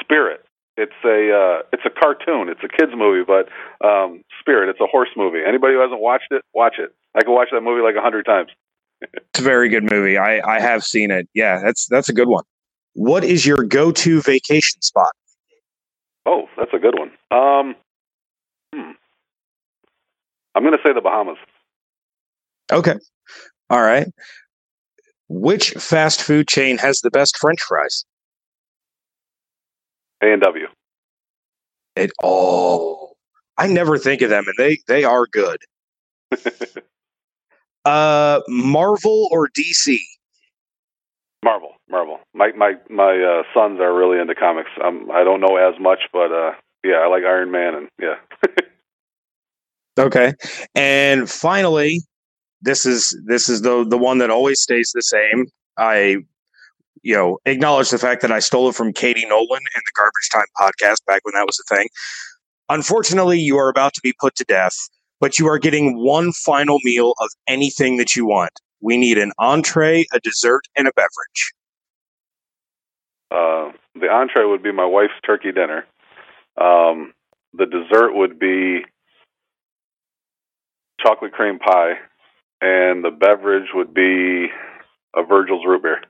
Spirit. It's a uh, it's a cartoon. It's a kids movie, but um, Spirit. It's a horse movie. Anybody who hasn't watched it, watch it. I could watch that movie like a hundred times. It's a very good movie. I I have seen it. Yeah, that's that's a good one. What is your go to vacation spot? Oh, that's a good one. Um, hmm. I'm going to say the Bahamas. Okay. All right. Which fast food chain has the best French fries? A and W. It oh, I never think of them, and they they are good. [laughs] uh, Marvel or DC? Marvel, Marvel. My my my uh, sons are really into comics. Um, I don't know as much, but uh, yeah, I like Iron Man, and yeah. [laughs] okay, and finally, this is this is the the one that always stays the same. I, you know, acknowledge the fact that I stole it from Katie Nolan in the Garbage Time podcast back when that was a thing. Unfortunately, you are about to be put to death, but you are getting one final meal of anything that you want. We need an entree, a dessert, and a beverage. Uh, the entree would be my wife's turkey dinner. Um, the dessert would be chocolate cream pie, and the beverage would be a Virgil's root beer.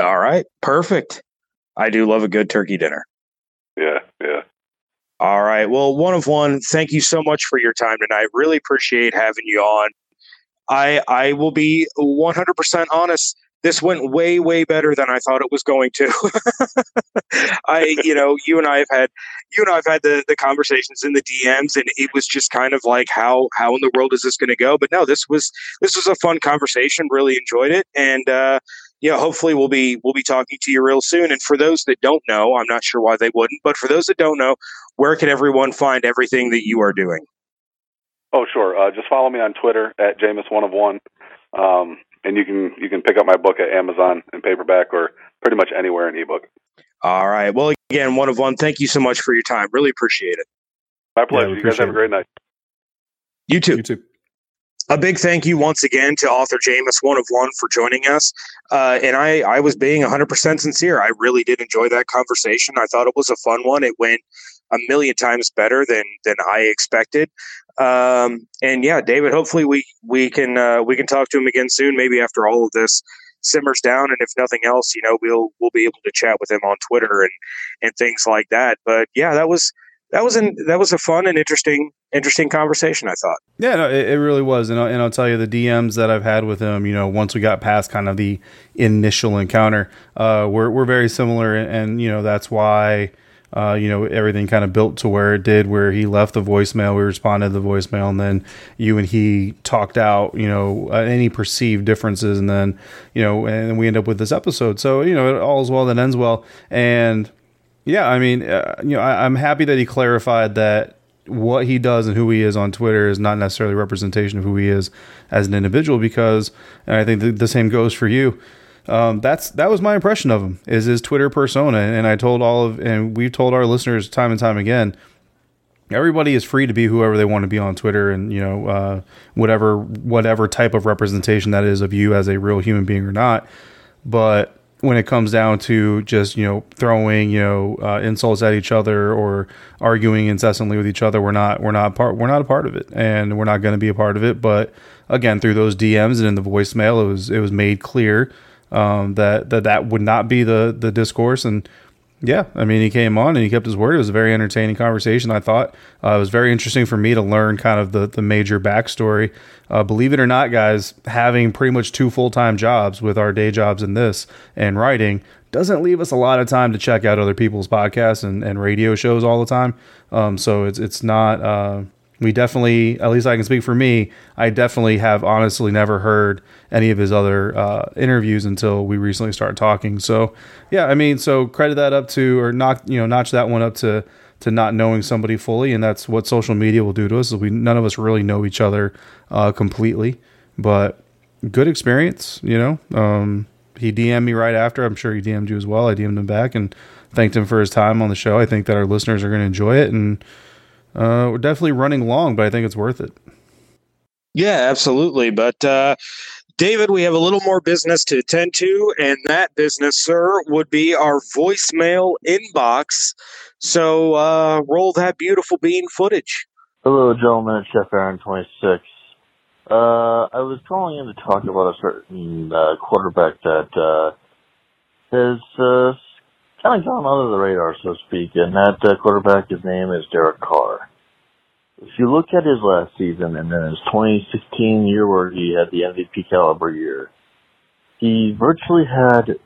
All right, perfect. I do love a good turkey dinner. Yeah, yeah. All right. Well, one of one, thank you so much for your time tonight. Really appreciate having you on. I I will be 100% honest. This went way way better than I thought it was going to. [laughs] I you know, you and I have had you and I have had the the conversations in the DMs and it was just kind of like how how in the world is this going to go? But no, this was this was a fun conversation. Really enjoyed it and uh you know, hopefully we'll be we'll be talking to you real soon. And for those that don't know, I'm not sure why they wouldn't, but for those that don't know, where can everyone find everything that you are doing? Oh, sure. Uh, just follow me on Twitter at Jameis One of One, um, and you can you can pick up my book at Amazon in paperback or pretty much anywhere in ebook. All right. Well, again, One of One. Thank you so much for your time. Really appreciate it. My pleasure. Yeah, you guys have a great night. You too. You too a big thank you once again to author Jameis One of One for joining us. Uh, and I, I was being 100% sincere. I really did enjoy that conversation. I thought it was a fun one. It went a million times better than than I expected. Um, and yeah, David, hopefully we we can uh, we can talk to him again soon. Maybe after all of this simmers down, and if nothing else, you know, we'll we'll be able to chat with him on Twitter and and things like that. But yeah, that was that was an that was a fun and interesting interesting conversation. I thought. Yeah, no, it, it really was, and I'll, and I'll tell you the DMs that I've had with him. You know, once we got past kind of the initial encounter, uh, we're we're very similar, and, and you know that's why. Uh, you know, everything kind of built to where it did, where he left the voicemail, we responded to the voicemail, and then you and he talked out, you know, uh, any perceived differences, and then, you know, and we end up with this episode. So, you know, it all's well that ends well. And yeah, I mean, uh, you know, I, I'm happy that he clarified that what he does and who he is on Twitter is not necessarily representation of who he is as an individual. Because, and I think the, the same goes for you. Um, that's that was my impression of him is his Twitter persona, and I told all of, and we've told our listeners time and time again. Everybody is free to be whoever they want to be on Twitter, and you know, uh, whatever whatever type of representation that is of you as a real human being or not. But when it comes down to just you know throwing you know uh, insults at each other or arguing incessantly with each other we're not we're not part we're not a part of it and we're not going to be a part of it. But again through those DMs and in the voicemail it was it was made clear um, that that that would not be the the discourse. And yeah, I mean, he came on and he kept his word. It was a very entertaining conversation. I thought uh, it was very interesting for me to learn kind of the the major backstory. Uh, believe it or not, guys, having pretty much two full time jobs with our day jobs in this and writing doesn't leave us a lot of time to check out other people's podcasts and, and radio shows all the time. Um, so it's it's not. Uh, we definitely, at least I can speak for me, I definitely have honestly never heard any of his other uh, interviews until we recently started talking. So, yeah, I mean, so credit that up to, or knock, you know, notch that one up to to not knowing somebody fully, and that's what social media will do to us. Is we none of us really know each other uh, completely, but good experience, you know. Um, he DM'd me right after. I'm sure he DM'd you as well. I DM'd him back and thanked him for his time on the show. I think that our listeners are going to enjoy it and uh, we're definitely running long, but I think it's worth it. Yeah, absolutely. But uh, David, we have a little more business to attend to, and that business, sir, would be our voicemail inbox. So uh, roll that beautiful bean footage. Hello, gentlemen. It's Chef Aaron, 26. Uh, I was calling in to talk about a certain uh, quarterback that uh, has uh, kind of gone under the radar, so to speak. And that uh, quarterback, his name is Derek Carr. If you look at his last season and then his 2016 year where he had the MVP caliber year, he virtually had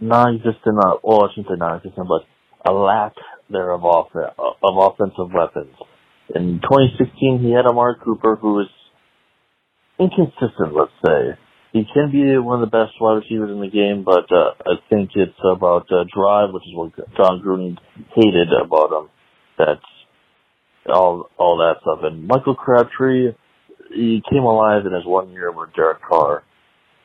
non-existent, uh, well, I shouldn't say non-existent, but a lack there of, off- of offensive weapons. In 2016, he had Amari Cooper, who was inconsistent, let's say he can be one of the best wide receivers in the game, but uh, I think it's about uh, drive, which is what Jon Gruden hated about him. That's all all that stuff. And Michael Crabtree, he came alive in his one year with Derek Carr,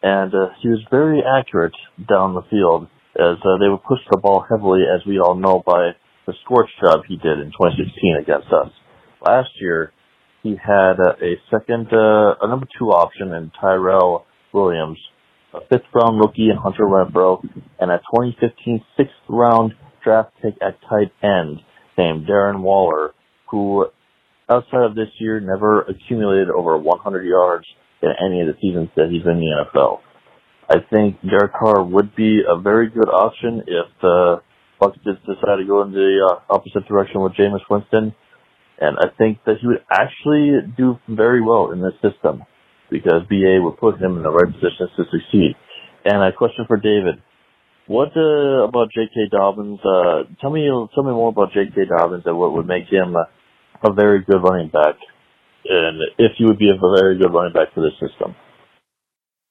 and uh, he was very accurate down the field as uh, they would push the ball heavily, as we all know by the scorch job he did in 2016 against us. Last year, he had uh, a second, uh, a number two option in Tyrell Williams, a fifth round rookie in Hunter Renfrow, and a 2015 sixth round draft pick at tight end named Darren Waller, who outside of this year never accumulated over 100 yards in any of the seasons that he's been in the NFL. I think Derek Carr would be a very good option if uh, Bucs just decided to go in the uh, opposite direction with Jameis Winston, and I think that he would actually do very well in this system because BA would put him in the right positions to succeed. And a question for David: What uh, about J.K. Dobbins? Uh, tell me, tell me more about J.K. Dobbins and what would make him a, a very good running back, and if he would be a very good running back for this system.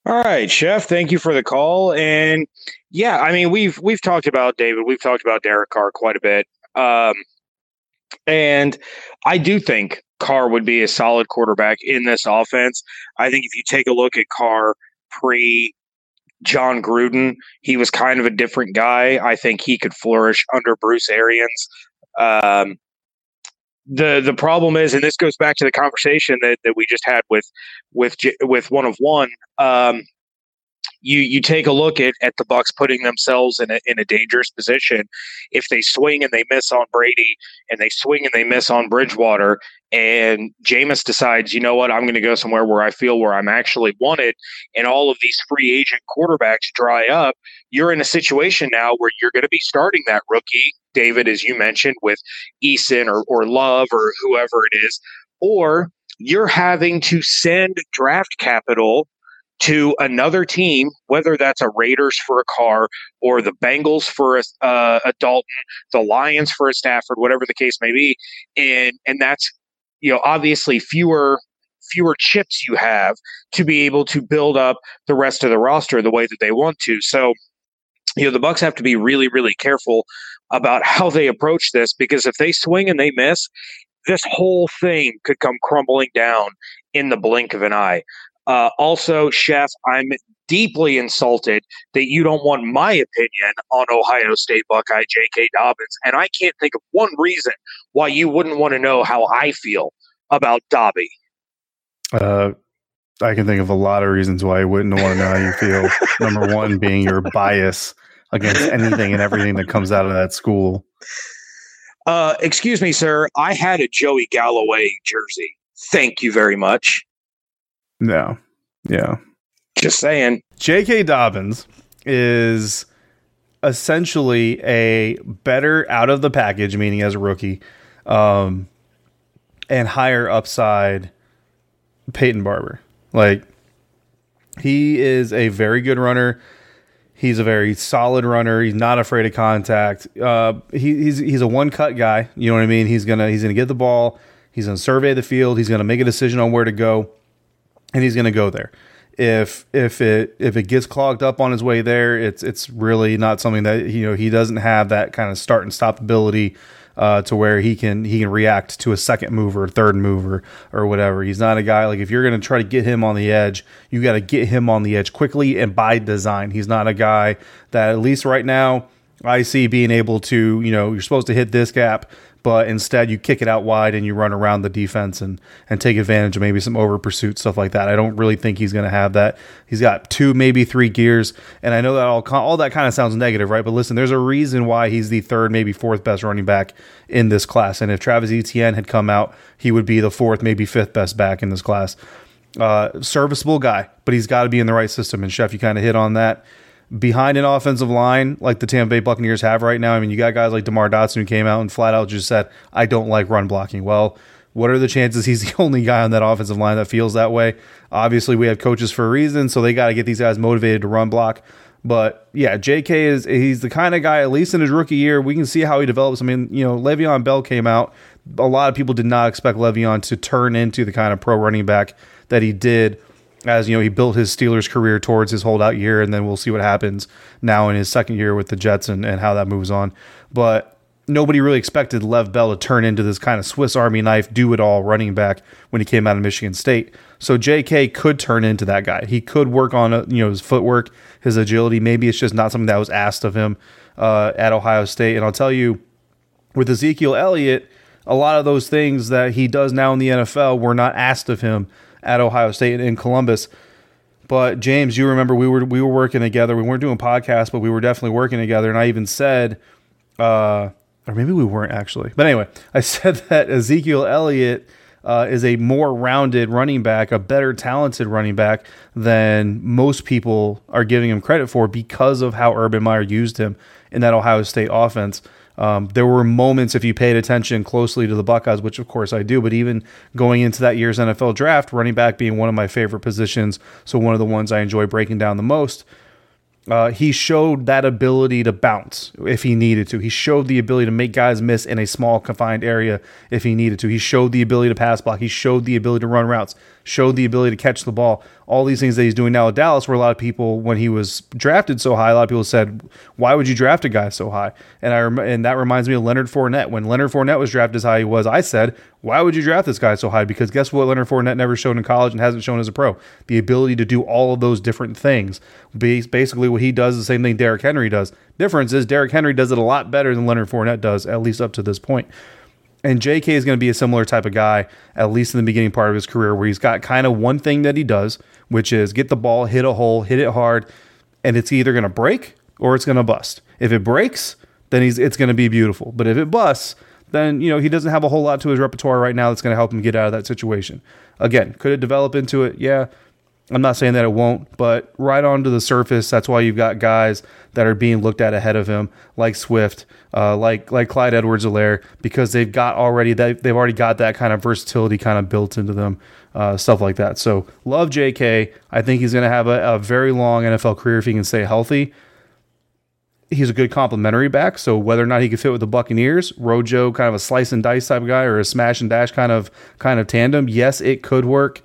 All right, Chef. Thank you for the call. And yeah, I mean we've we've talked about David. We've talked about Derek Carr quite a bit. Um, and I do think Carr would be a solid quarterback in this offense. I think if you take a look at Carr pre Jon Gruden, he was kind of a different guy. I think he could flourish under Bruce Arians. Um, the the problem is, and this goes back to the conversation that, that we just had with with with one of one. Um, you you take a look at, at the Bucs putting themselves in a in a dangerous position. If they swing and they miss on Brady, and they swing and they miss on Bridgewater, and Jameis decides, you know what, I'm going to go somewhere where I feel where I'm actually wanted, and all of these free agent quarterbacks dry up, you're in a situation now where you're going to be starting that rookie, David, as you mentioned, with Eason or or Love or whoever it is, or you're having to send draft capital to another team, whether that's a Raiders for a Carr or the Bengals for a, uh, a Dalton, the Lions for a Stafford, whatever the case may be, and and that's you know obviously fewer fewer chips you have to be able to build up the rest of the roster the way that they want to. So, you know, the Bucs have to be really really careful about [laughs] how they approach this because if they swing and they miss, this whole thing could come crumbling down in the blink of an eye. Uh, also, Chef, I'm deeply insulted that you don't want my opinion on Ohio State Buckeye J.K. Dobbins. And I can't think of one reason why you wouldn't want to know how I feel about Dobby. Uh, I can think of a lot of reasons why I wouldn't want to know how you feel. [laughs] Number one being your bias against anything and everything that comes out of that school. Uh, excuse me, sir. I had a Joey Galloway jersey. Thank you very much. No. Yeah. Just saying. J.K. Dobbins is essentially a better out of the package, meaning as a rookie, um, and higher upside Peyton Barber. Like, he is a very good runner. He's a very solid runner. He's not afraid of contact. Uh, he, he's he's a one cut guy. You know what I mean? He's gonna he's gonna get the ball. He's gonna survey the field. He's gonna make a decision on where to go and he's going to go there. If if it if it gets clogged up on his way there, it's it's really not something that you know he doesn't have that kind of start and stop ability uh, to where he can he can react to a second mover, third mover, or whatever. He's not a guy like if you're going to try to get him on the edge, you got to get him on the edge quickly and by design. He's not a guy that at least right now I see being able to you know you're supposed to hit this gap but instead you kick it out wide and you run around the defense and and take advantage of maybe some over pursuit stuff like that. I don't really think he's going to have that. He's got two, maybe three gears, and I know that all all that kind of sounds negative, right? But listen, there's a reason why he's the third, maybe fourth best running back in this class. And if Travis Etienne had come out, he would be the fourth, maybe fifth best back in this class. Uh, serviceable guy, but he's got to be in the right system. And Chef, you kind of hit on that behind an offensive line like the Tampa Bay Buccaneers have right now. I mean, you got guys like DeMar Dotson who came out and flat out just said, I don't like run blocking. Well, what are the chances he's [laughs] the only guy on that offensive line that feels that way? Obviously, we have coaches for a reason, so they got to get these guys motivated to run block. But yeah, JK is he's the kind of guy, at least in his rookie year, we can see how he develops. I mean, you know, Le'Veon Bell came out. A lot of people did not expect Le'Veon to turn into the kind of pro running back that he did as you know he built his Steelers career towards his holdout year, and then we'll see what happens now in his second year with the Jets and, and how that moves on. But nobody really expected Lev Bell to turn into this kind of Swiss Army knife, do it all running back when he came out of Michigan State. So J.K. could turn into that guy. He could work on you know his footwork, his agility. Maybe it's just not something that was asked of him uh, at Ohio State. And I'll tell you, with Ezekiel Elliott, a lot of those things that he does now in the NFL were not asked of him at Ohio State in Columbus. But James, you remember we were we were working together. We weren't doing podcasts, but we were definitely working together. And I even said, uh, or maybe we weren't actually. But anyway, [laughs] I said that Ezekiel Elliott uh, is a more rounded running back, a better talented running back than most people are giving him credit for because of how Urban Meyer used him in that Ohio State offense. Um, there were moments, if you paid attention closely to the Buckeyes, which of course I do, but even going into that year's NFL draft, running back being one of my favorite positions, so one of the ones I enjoy breaking down the most. Uh, he showed that ability to bounce if he needed to. He showed the ability to make guys miss in a small confined area if he needed to. He showed the ability to pass block. He showed the ability to run routes. Showed the ability to catch the ball. All these things that he's doing now at Dallas, where a lot of people, when he was drafted so high, a lot of people said, "Why would you draft a guy so high?" And I rem- and that reminds me of Leonard Fournette. When Leonard Fournette was drafted as high he was, I said, "Why would you draft this guy so high?" Because guess what? Leonard Fournette never showed in college and hasn't shown as a pro the ability to do all of those different things. Basically, what he does is the same thing Derrick Henry does. Difference is Derrick Henry does it a lot better than Leonard Fournette does, at least up to this point. And JK is going to be a similar type of guy, at least in the beginning part of his career, where he's got kind of one thing that he does, which is get the ball, hit a hole, hit it hard, and it's either going to break or it's going to bust. If it breaks, then he's it's going to be beautiful. But if it busts, then you know he doesn't have a whole lot to his repertoire right now that's going to help him get out of that situation. Again, could it develop into it? Yeah, I'm not saying that it won't, but right onto the surface, that's why you've got guys that are being looked at ahead of him, like Swift, uh, like like Clyde Edwards-Helaire, because they've got already that they've already got that kind of versatility kind of built into them, uh, stuff like that. So love J.K. I think he's going to have a, a very long NFL career if he can stay healthy. He's a good complementary back, so whether or not he could fit with the Buccaneers, Rojo kind of a slice and dice type of guy, or a smash and dash kind of kind of tandem, yes, it could work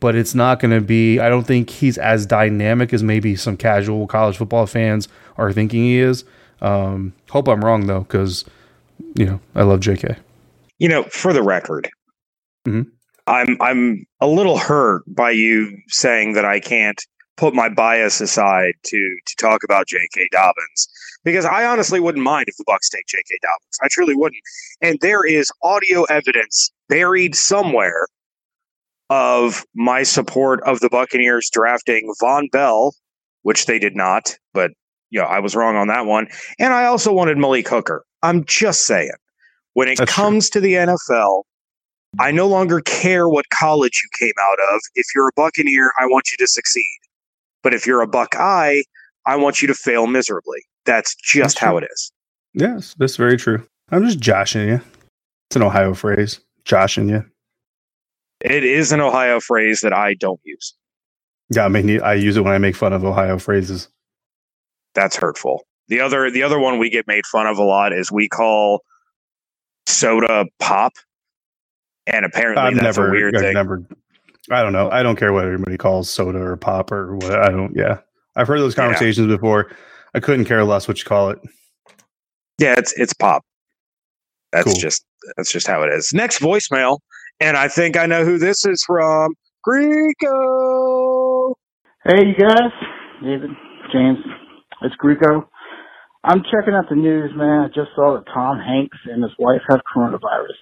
but it's not going to be. I don't think he's as dynamic as maybe some casual college football fans are thinking he is. Um, hope I'm wrong though, because you know I love J.K. You know, for the record, mm-hmm. I'm I'm a little hurt by you saying that I can't put my bias aside to to talk about J.K. Dobbins because I honestly wouldn't mind if the Bucs take J.K. Dobbins. I truly wouldn't. And there is audio evidence buried somewhere of my support of the Buccaneers drafting Vonn Bell, which they did not, but you know, I was wrong on that one. And I also wanted Malik Hooker. I'm just saying. When it That's comes true. to the NFL, I no longer care what college you came out of. If you're a Buccaneer, I want you to succeed. But if you're a Buckeye, I want you to fail miserably. That's just that's how it is. Yes, that's very true. I'm just joshing you. It's an Ohio phrase. Joshing you. It is an Ohio phrase that I don't use. Yeah, I mean, I use it when I make fun of Ohio phrases. That's hurtful. The other, the other one we get made fun of a lot is we call soda pop, and apparently I've that's never, a weird I've thing. Never, I don't know. I don't care what everybody calls soda or pop or what. I don't. Yeah, I've heard those conversations yeah. before. I couldn't care less what you call it. Yeah, it's it's pop. That's cool. just that's just how it is. Next voicemail and I think I know who this is from. Greco. Hey, you guys. David, James. It's Greco. I'm checking out the news, man. I just saw that Tom Hanks and his wife have coronavirus.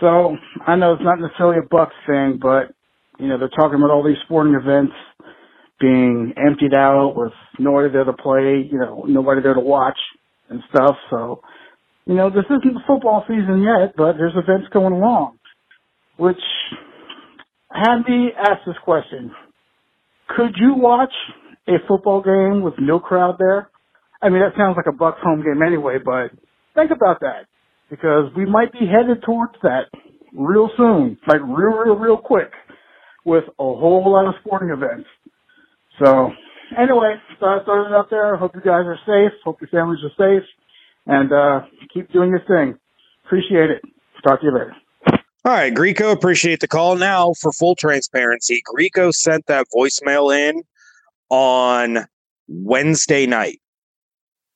So I know it's not necessarily a Bucs thing, but you know they're talking about all these sporting events being emptied out with nobody there to play, you know, nobody there to watch and stuff. So you know this isn't the football season yet, but there's events going along which had me ask this question. Could you watch a football game with no crowd there? I mean, that sounds like a Bucs home game anyway, but think about that because we might be headed towards that real soon, like real, real, real quick with a whole lot of sporting events. So anyway, so I started out there. Hope you guys are safe. Hope your families are safe and, uh, keep doing your thing. Appreciate it. Talk to you later. All right, Greco, appreciate the call. Now, for full transparency, Greco sent that voicemail in on Wednesday night.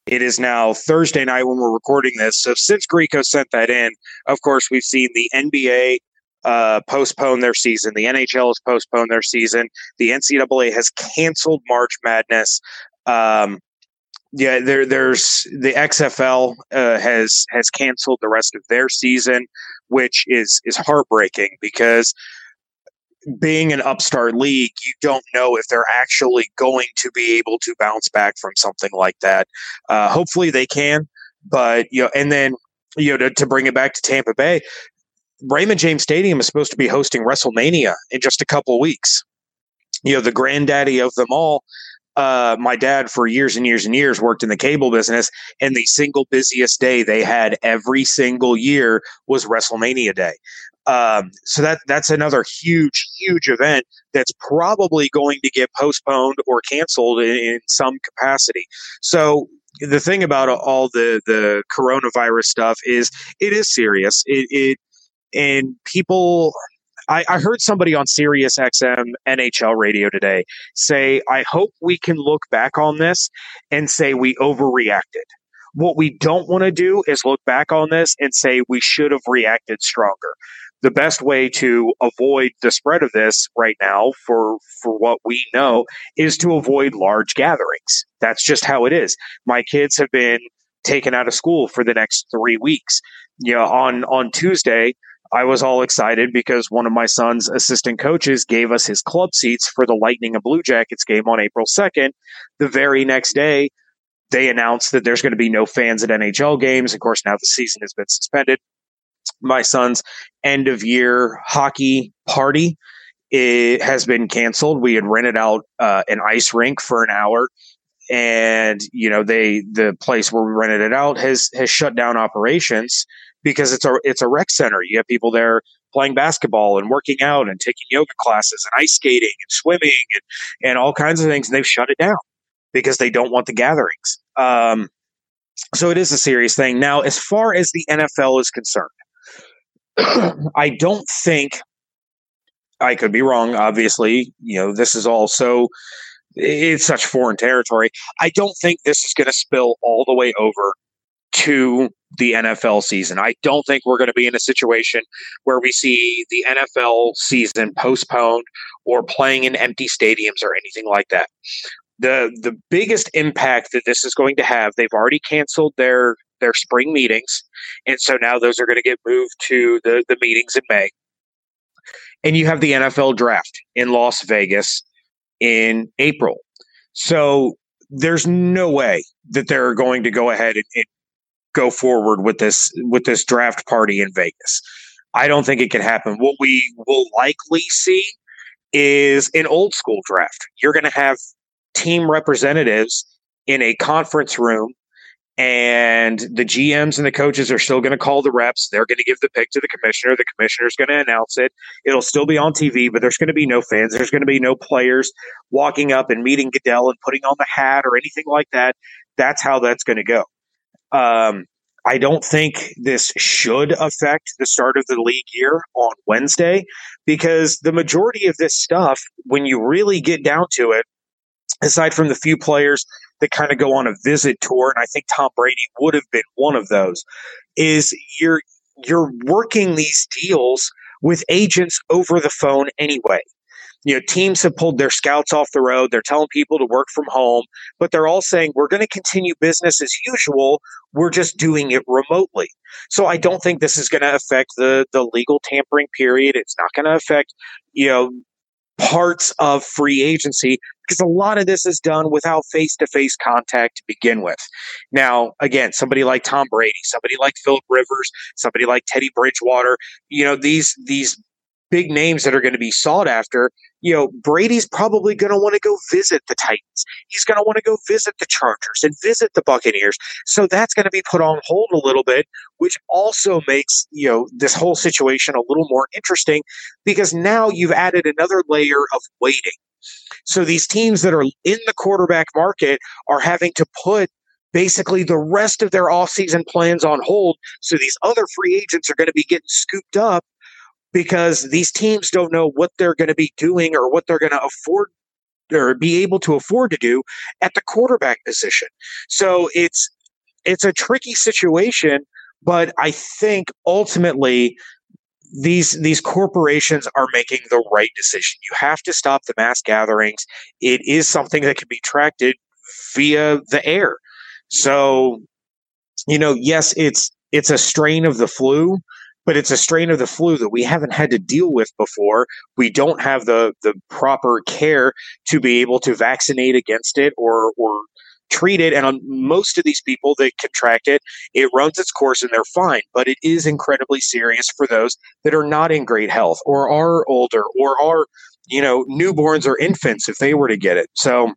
It is now Thursday night when we're recording this. So, since Greco sent that in, of course, we've seen the NBA uh, postpone their season. The NHL has postponed their season. The NCAA has canceled March Madness. Um, yeah, there, there's the XFL uh, has has canceled the rest of their season, which is is heartbreaking because being an upstart league, you don't know if they're actually going to be able to bounce back from something like that. Uh, hopefully, they can, but you know, and then you know to, to bring it back to Tampa Bay, Raymond James Stadium is supposed to be hosting WrestleMania in just a couple weeks. You know, the granddaddy of them all uh, my dad for years and years and years worked in the cable business, and the single busiest day they had every single year was WrestleMania Day. Um, so that that's another huge, huge event that's probably going to get postponed or canceled in, in some capacity. So the thing about all the the coronavirus stuff is it is serious. It, it and people I, I heard somebody on Sirius XM NHL radio today say, I hope we can look back on this and say we overreacted. What we don't want to do is look back on this and say we should have reacted stronger. The best way to avoid the spread of this right now, for for what we know, is to avoid large gatherings. That's just how it is. My kids have been taken out of school for the next three weeks. You know, on on Tuesday, I was all excited because one of my son's assistant coaches gave us his club seats for the Lightning and Blue Jackets game on April 2nd. The very next day, they announced that there's going to be no fans at NHL games. Of course, now the season has been suspended. My son's end of year hockey party it has been canceled. We had rented out uh, an ice rink for an hour and you know they the place where we rented it out has has shut down operations because it's a it's a rec center. You have people there playing basketball and working out and taking yoga classes and ice skating and swimming and, and all kinds of things. And they've shut it down because they don't want the gatherings. Um, so it is a serious thing. Now, as far as the NFL is concerned, [clears throat] I don't think I could be wrong. Obviously, you know, this is all so it's such foreign territory. I don't think this is going to spill all the way over to the NFL season. I don't think we're going to be in a situation where we see the NFL season postponed or playing in empty stadiums or anything like that. The the biggest impact that this is going to have, they've already canceled their their spring meetings, and so now those are going to get moved to the, the meetings in May. And you have the NFL draft in Las Vegas in April. So there's no way that they're going to go ahead and, and go forward with this with this draft party in Vegas. I don't think it can happen. What we will likely see is an old school draft. You're going to have team representatives in a conference room and the GMs and the coaches are still going to call the reps. They're going to give the pick to the commissioner. The commissioner is going to announce it. It'll still be on TV, but there's going to be no fans. There's going to be no players walking up and meeting Goodell and putting on the hat or anything like that. That's how that's going to go. Um, I don't think this should affect the start of the league year on Wednesday because the majority of this stuff, when you really get down to it, aside from the few players that kind of go on a visit tour, and I think Tom Brady would have been one of those, is you're you're working these deals with agents over the phone anyway you know, teams have pulled their scouts off the road. They're telling people to work from home, but they're all saying we're going to continue business as usual. We're just doing it remotely. So I don't think this is going to affect the the legal tampering period. It's not going to affect, you know, parts of free agency because a lot of this is done without face to face contact to begin with. Now, again, somebody like Tom Brady, somebody like Philip Rivers, somebody like Teddy Bridgewater, you know, these these big names that are going to be sought after, you know, Brady's probably going to want to go visit the Titans. He's going to want to go visit the Chargers and visit the Buccaneers. So that's going to be put on hold a little bit, which also makes, you know, this whole situation a little more interesting because now you've added another layer of waiting. So these teams that are in the quarterback market are having to put basically the rest of their offseason plans on hold. So these other free agents are going to be getting scooped up because these teams don't know what they're going to be doing or what they're going to afford or be able to afford to do at the quarterback position. So it's it's a tricky situation, but I think ultimately these these corporations are making the right decision. You have to stop the mass gatherings. It is something that can be tracked via the air. So, you know, yes, it's it's a strain of the flu, but it's a strain of the flu that we haven't had to deal with before. We don't have the the proper care to be able to vaccinate against it or or treat it. And on most of these people that contract it, it runs its course and they're fine. But it is incredibly serious for those that are not in great health or are older or are, you know, newborns or infants if they were to get it. So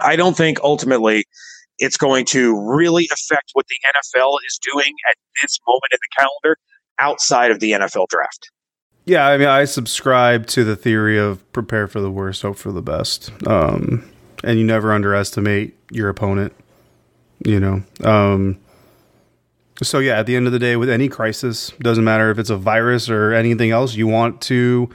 I don't think ultimately it's going to really affect what the NFL is doing at this moment in the calendar outside of the NFL draft. Yeah, I mean, I subscribe to the theory of prepare for the worst, hope for the best. Um, and you never underestimate your opponent, you know. Um, so yeah, at the end of the day, with any crisis, doesn't matter if it's a virus or anything else, you want to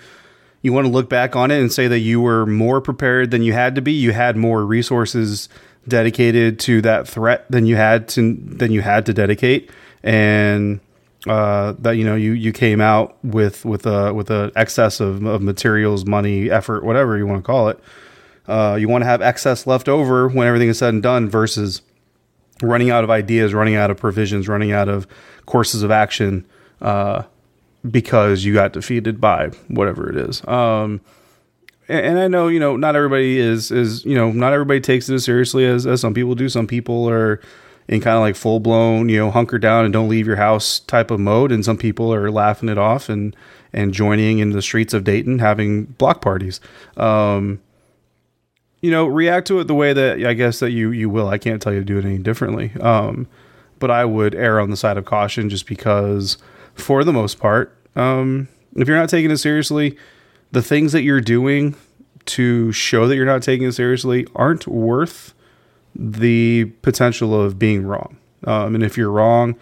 you want to look back on it and say that you were more prepared than you had to be. You had more resources dedicated to that threat than you had to than you had to dedicate, and uh, that you know you you came out with with a with a excess of, of materials, money, effort, whatever you want to call it. Uh, you want to have excess left over when everything is said and done versus running out of ideas, running out of provisions, running out of courses of action uh, because you got defeated by whatever it is. Um, and, and, I know you know not everybody is is you know not everybody takes it as seriously as, as some people do. Some people are in kind of like full blown, you know, hunker down and don't leave your house type of mode. And some people are laughing it off and, and joining in the streets of Dayton, having block parties. Um, you know, react to it the way that I guess that you, you will. I can't tell you to do it any differently. Um, but I would err on the side of caution just because for the most part, um, if you're not taking it seriously, the things that you're doing to show that you're not taking it seriously aren't worth the potential of being wrong. Um, and if you're wrong,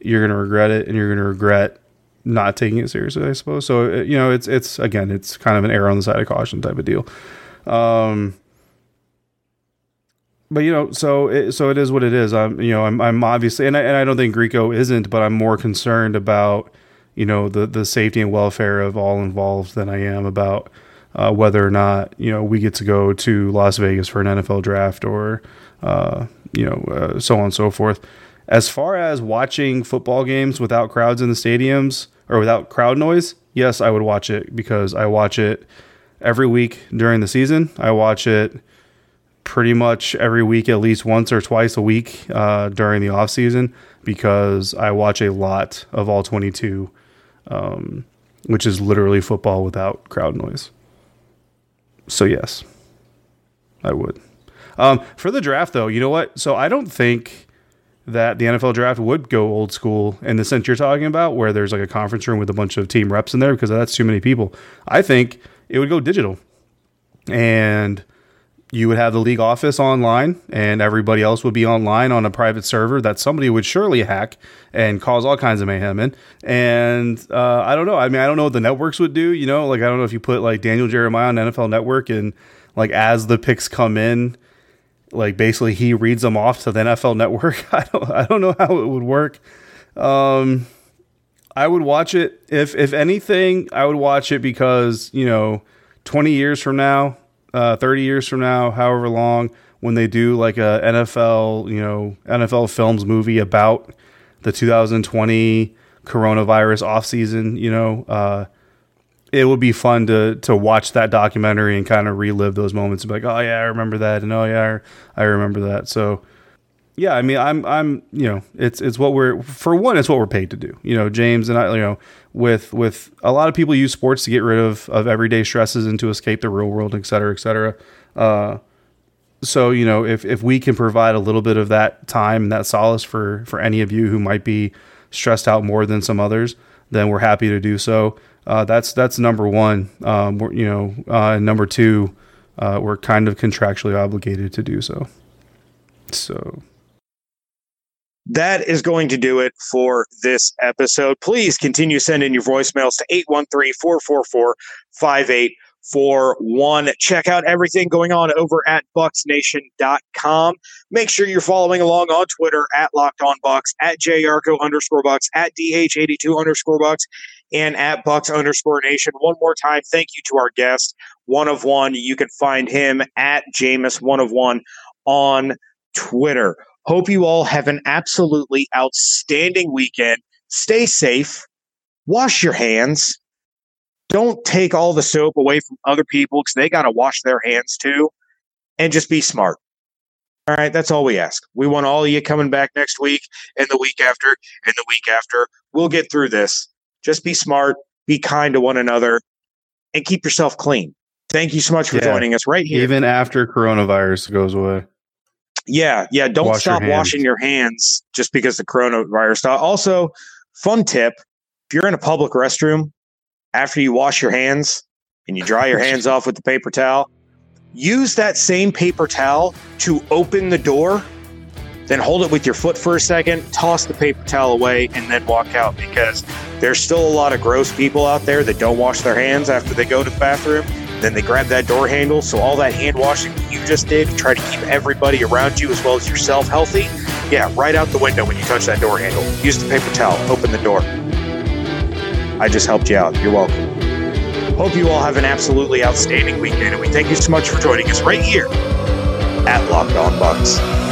you're going to regret it, and you're going to regret not taking it seriously, I suppose. So uh, you know, it's it's again, it's kind of an error on the side of caution type of deal. Um, but you know, so it, so it is what it is. I'm you know, I'm I'm obviously, and I, and I don't think Grieco isn't, but I'm more concerned about you know the the safety and welfare of all involved than I am about uh, whether or not you know we get to go to Las Vegas for an NFL draft or uh, you know, uh, so on and so forth. As far as watching football games without crowds in the stadiums or without crowd noise, yes, I would watch it because I watch it every week during the season. I watch it pretty much every week, at least once or twice a week uh, during the off season because I watch a lot of all 22, um, which is literally football without crowd noise. So, yes, I would. Um, for the draft, though, you know what? So I don't think that the NFL draft would go old school in the sense you're talking about, where there's like a conference room with a bunch of team reps in there, because that's too many people. I think it would go digital, and you would have the league office online, and everybody else would be online on a private server that somebody would surely hack and cause all kinds of mayhem in. And uh, I don't know. I mean, I don't know what the networks would do. You know, like I don't know if you put like Daniel Jeremiah on NFL Network and like as the picks come in like basically he reads them off to the NFL Network. [laughs] I don't I don't know how it would work. Um, I would watch it if if anything. I would watch it because you know, twenty years from now, uh, thirty years from now, however long, when they do like a NFL you know NFL films movie about the 2020 coronavirus off season, you know, uh, it would be fun to to watch that documentary and kind of relive those moments and be like, oh yeah, I remember that, and oh yeah, I remember that. So yeah, I mean, I'm I'm you know, it's it's what we're for one, it's what we're paid to do. You know, James and I, you know, with with a lot of people use sports to get rid of of everyday stresses and to escape the real world, et cetera, et cetera. Uh, so you know, if if we can provide a little bit of that time and that solace for for any of you who might be stressed out more than some others, then we're happy to do so. Uh, that's that's number one. Um, you know, uh, number two, uh, we're kind of contractually obligated to do so. So that is going to do it for this episode. Please continue sending your voicemails to 813 444 5841. Check out everything going on over at bucsnation.com. Make sure you're following along on Twitter at Locked On Bucs, at JYarko underscore Bucs, at DH82 underscore Bucs and at Bucs underscore Nation. One more time, thank you to our guest, one of one. You can find him at Jameis one of one on Twitter. Hope you all have an absolutely outstanding weekend. Stay safe. Wash your hands. Don't take all the soap away from other people because they got to wash their hands too. And just be smart. All right, that's all we ask. We want all of you coming back next week and the week after and the week after. We'll get through this. Just be smart, be kind to one another, and keep yourself clean. Thank you so much for Yeah. joining us right here. Even after coronavirus goes away. Yeah, yeah. Don't Wash stop hands. washing your hands just because the coronavirus. Also, fun tip: if you're in a public restroom, after you wash your hands and you dry your hands off with the paper towel, use that same paper towel to open the door. Then hold it with your foot for a second, toss the paper towel away, and then walk out because there's still a lot of gross people out there that don't wash their hands after they go to the bathroom. Then they grab that door handle. So all that hand washing you just did try to keep everybody around you as well as yourself healthy, yeah, right out the window when you touch that door handle. Use the paper towel. Open the door. I just helped you out. You're welcome. Hope you all have an absolutely outstanding weekend, and we thank you so much for joining us right here at Locked On Bucs.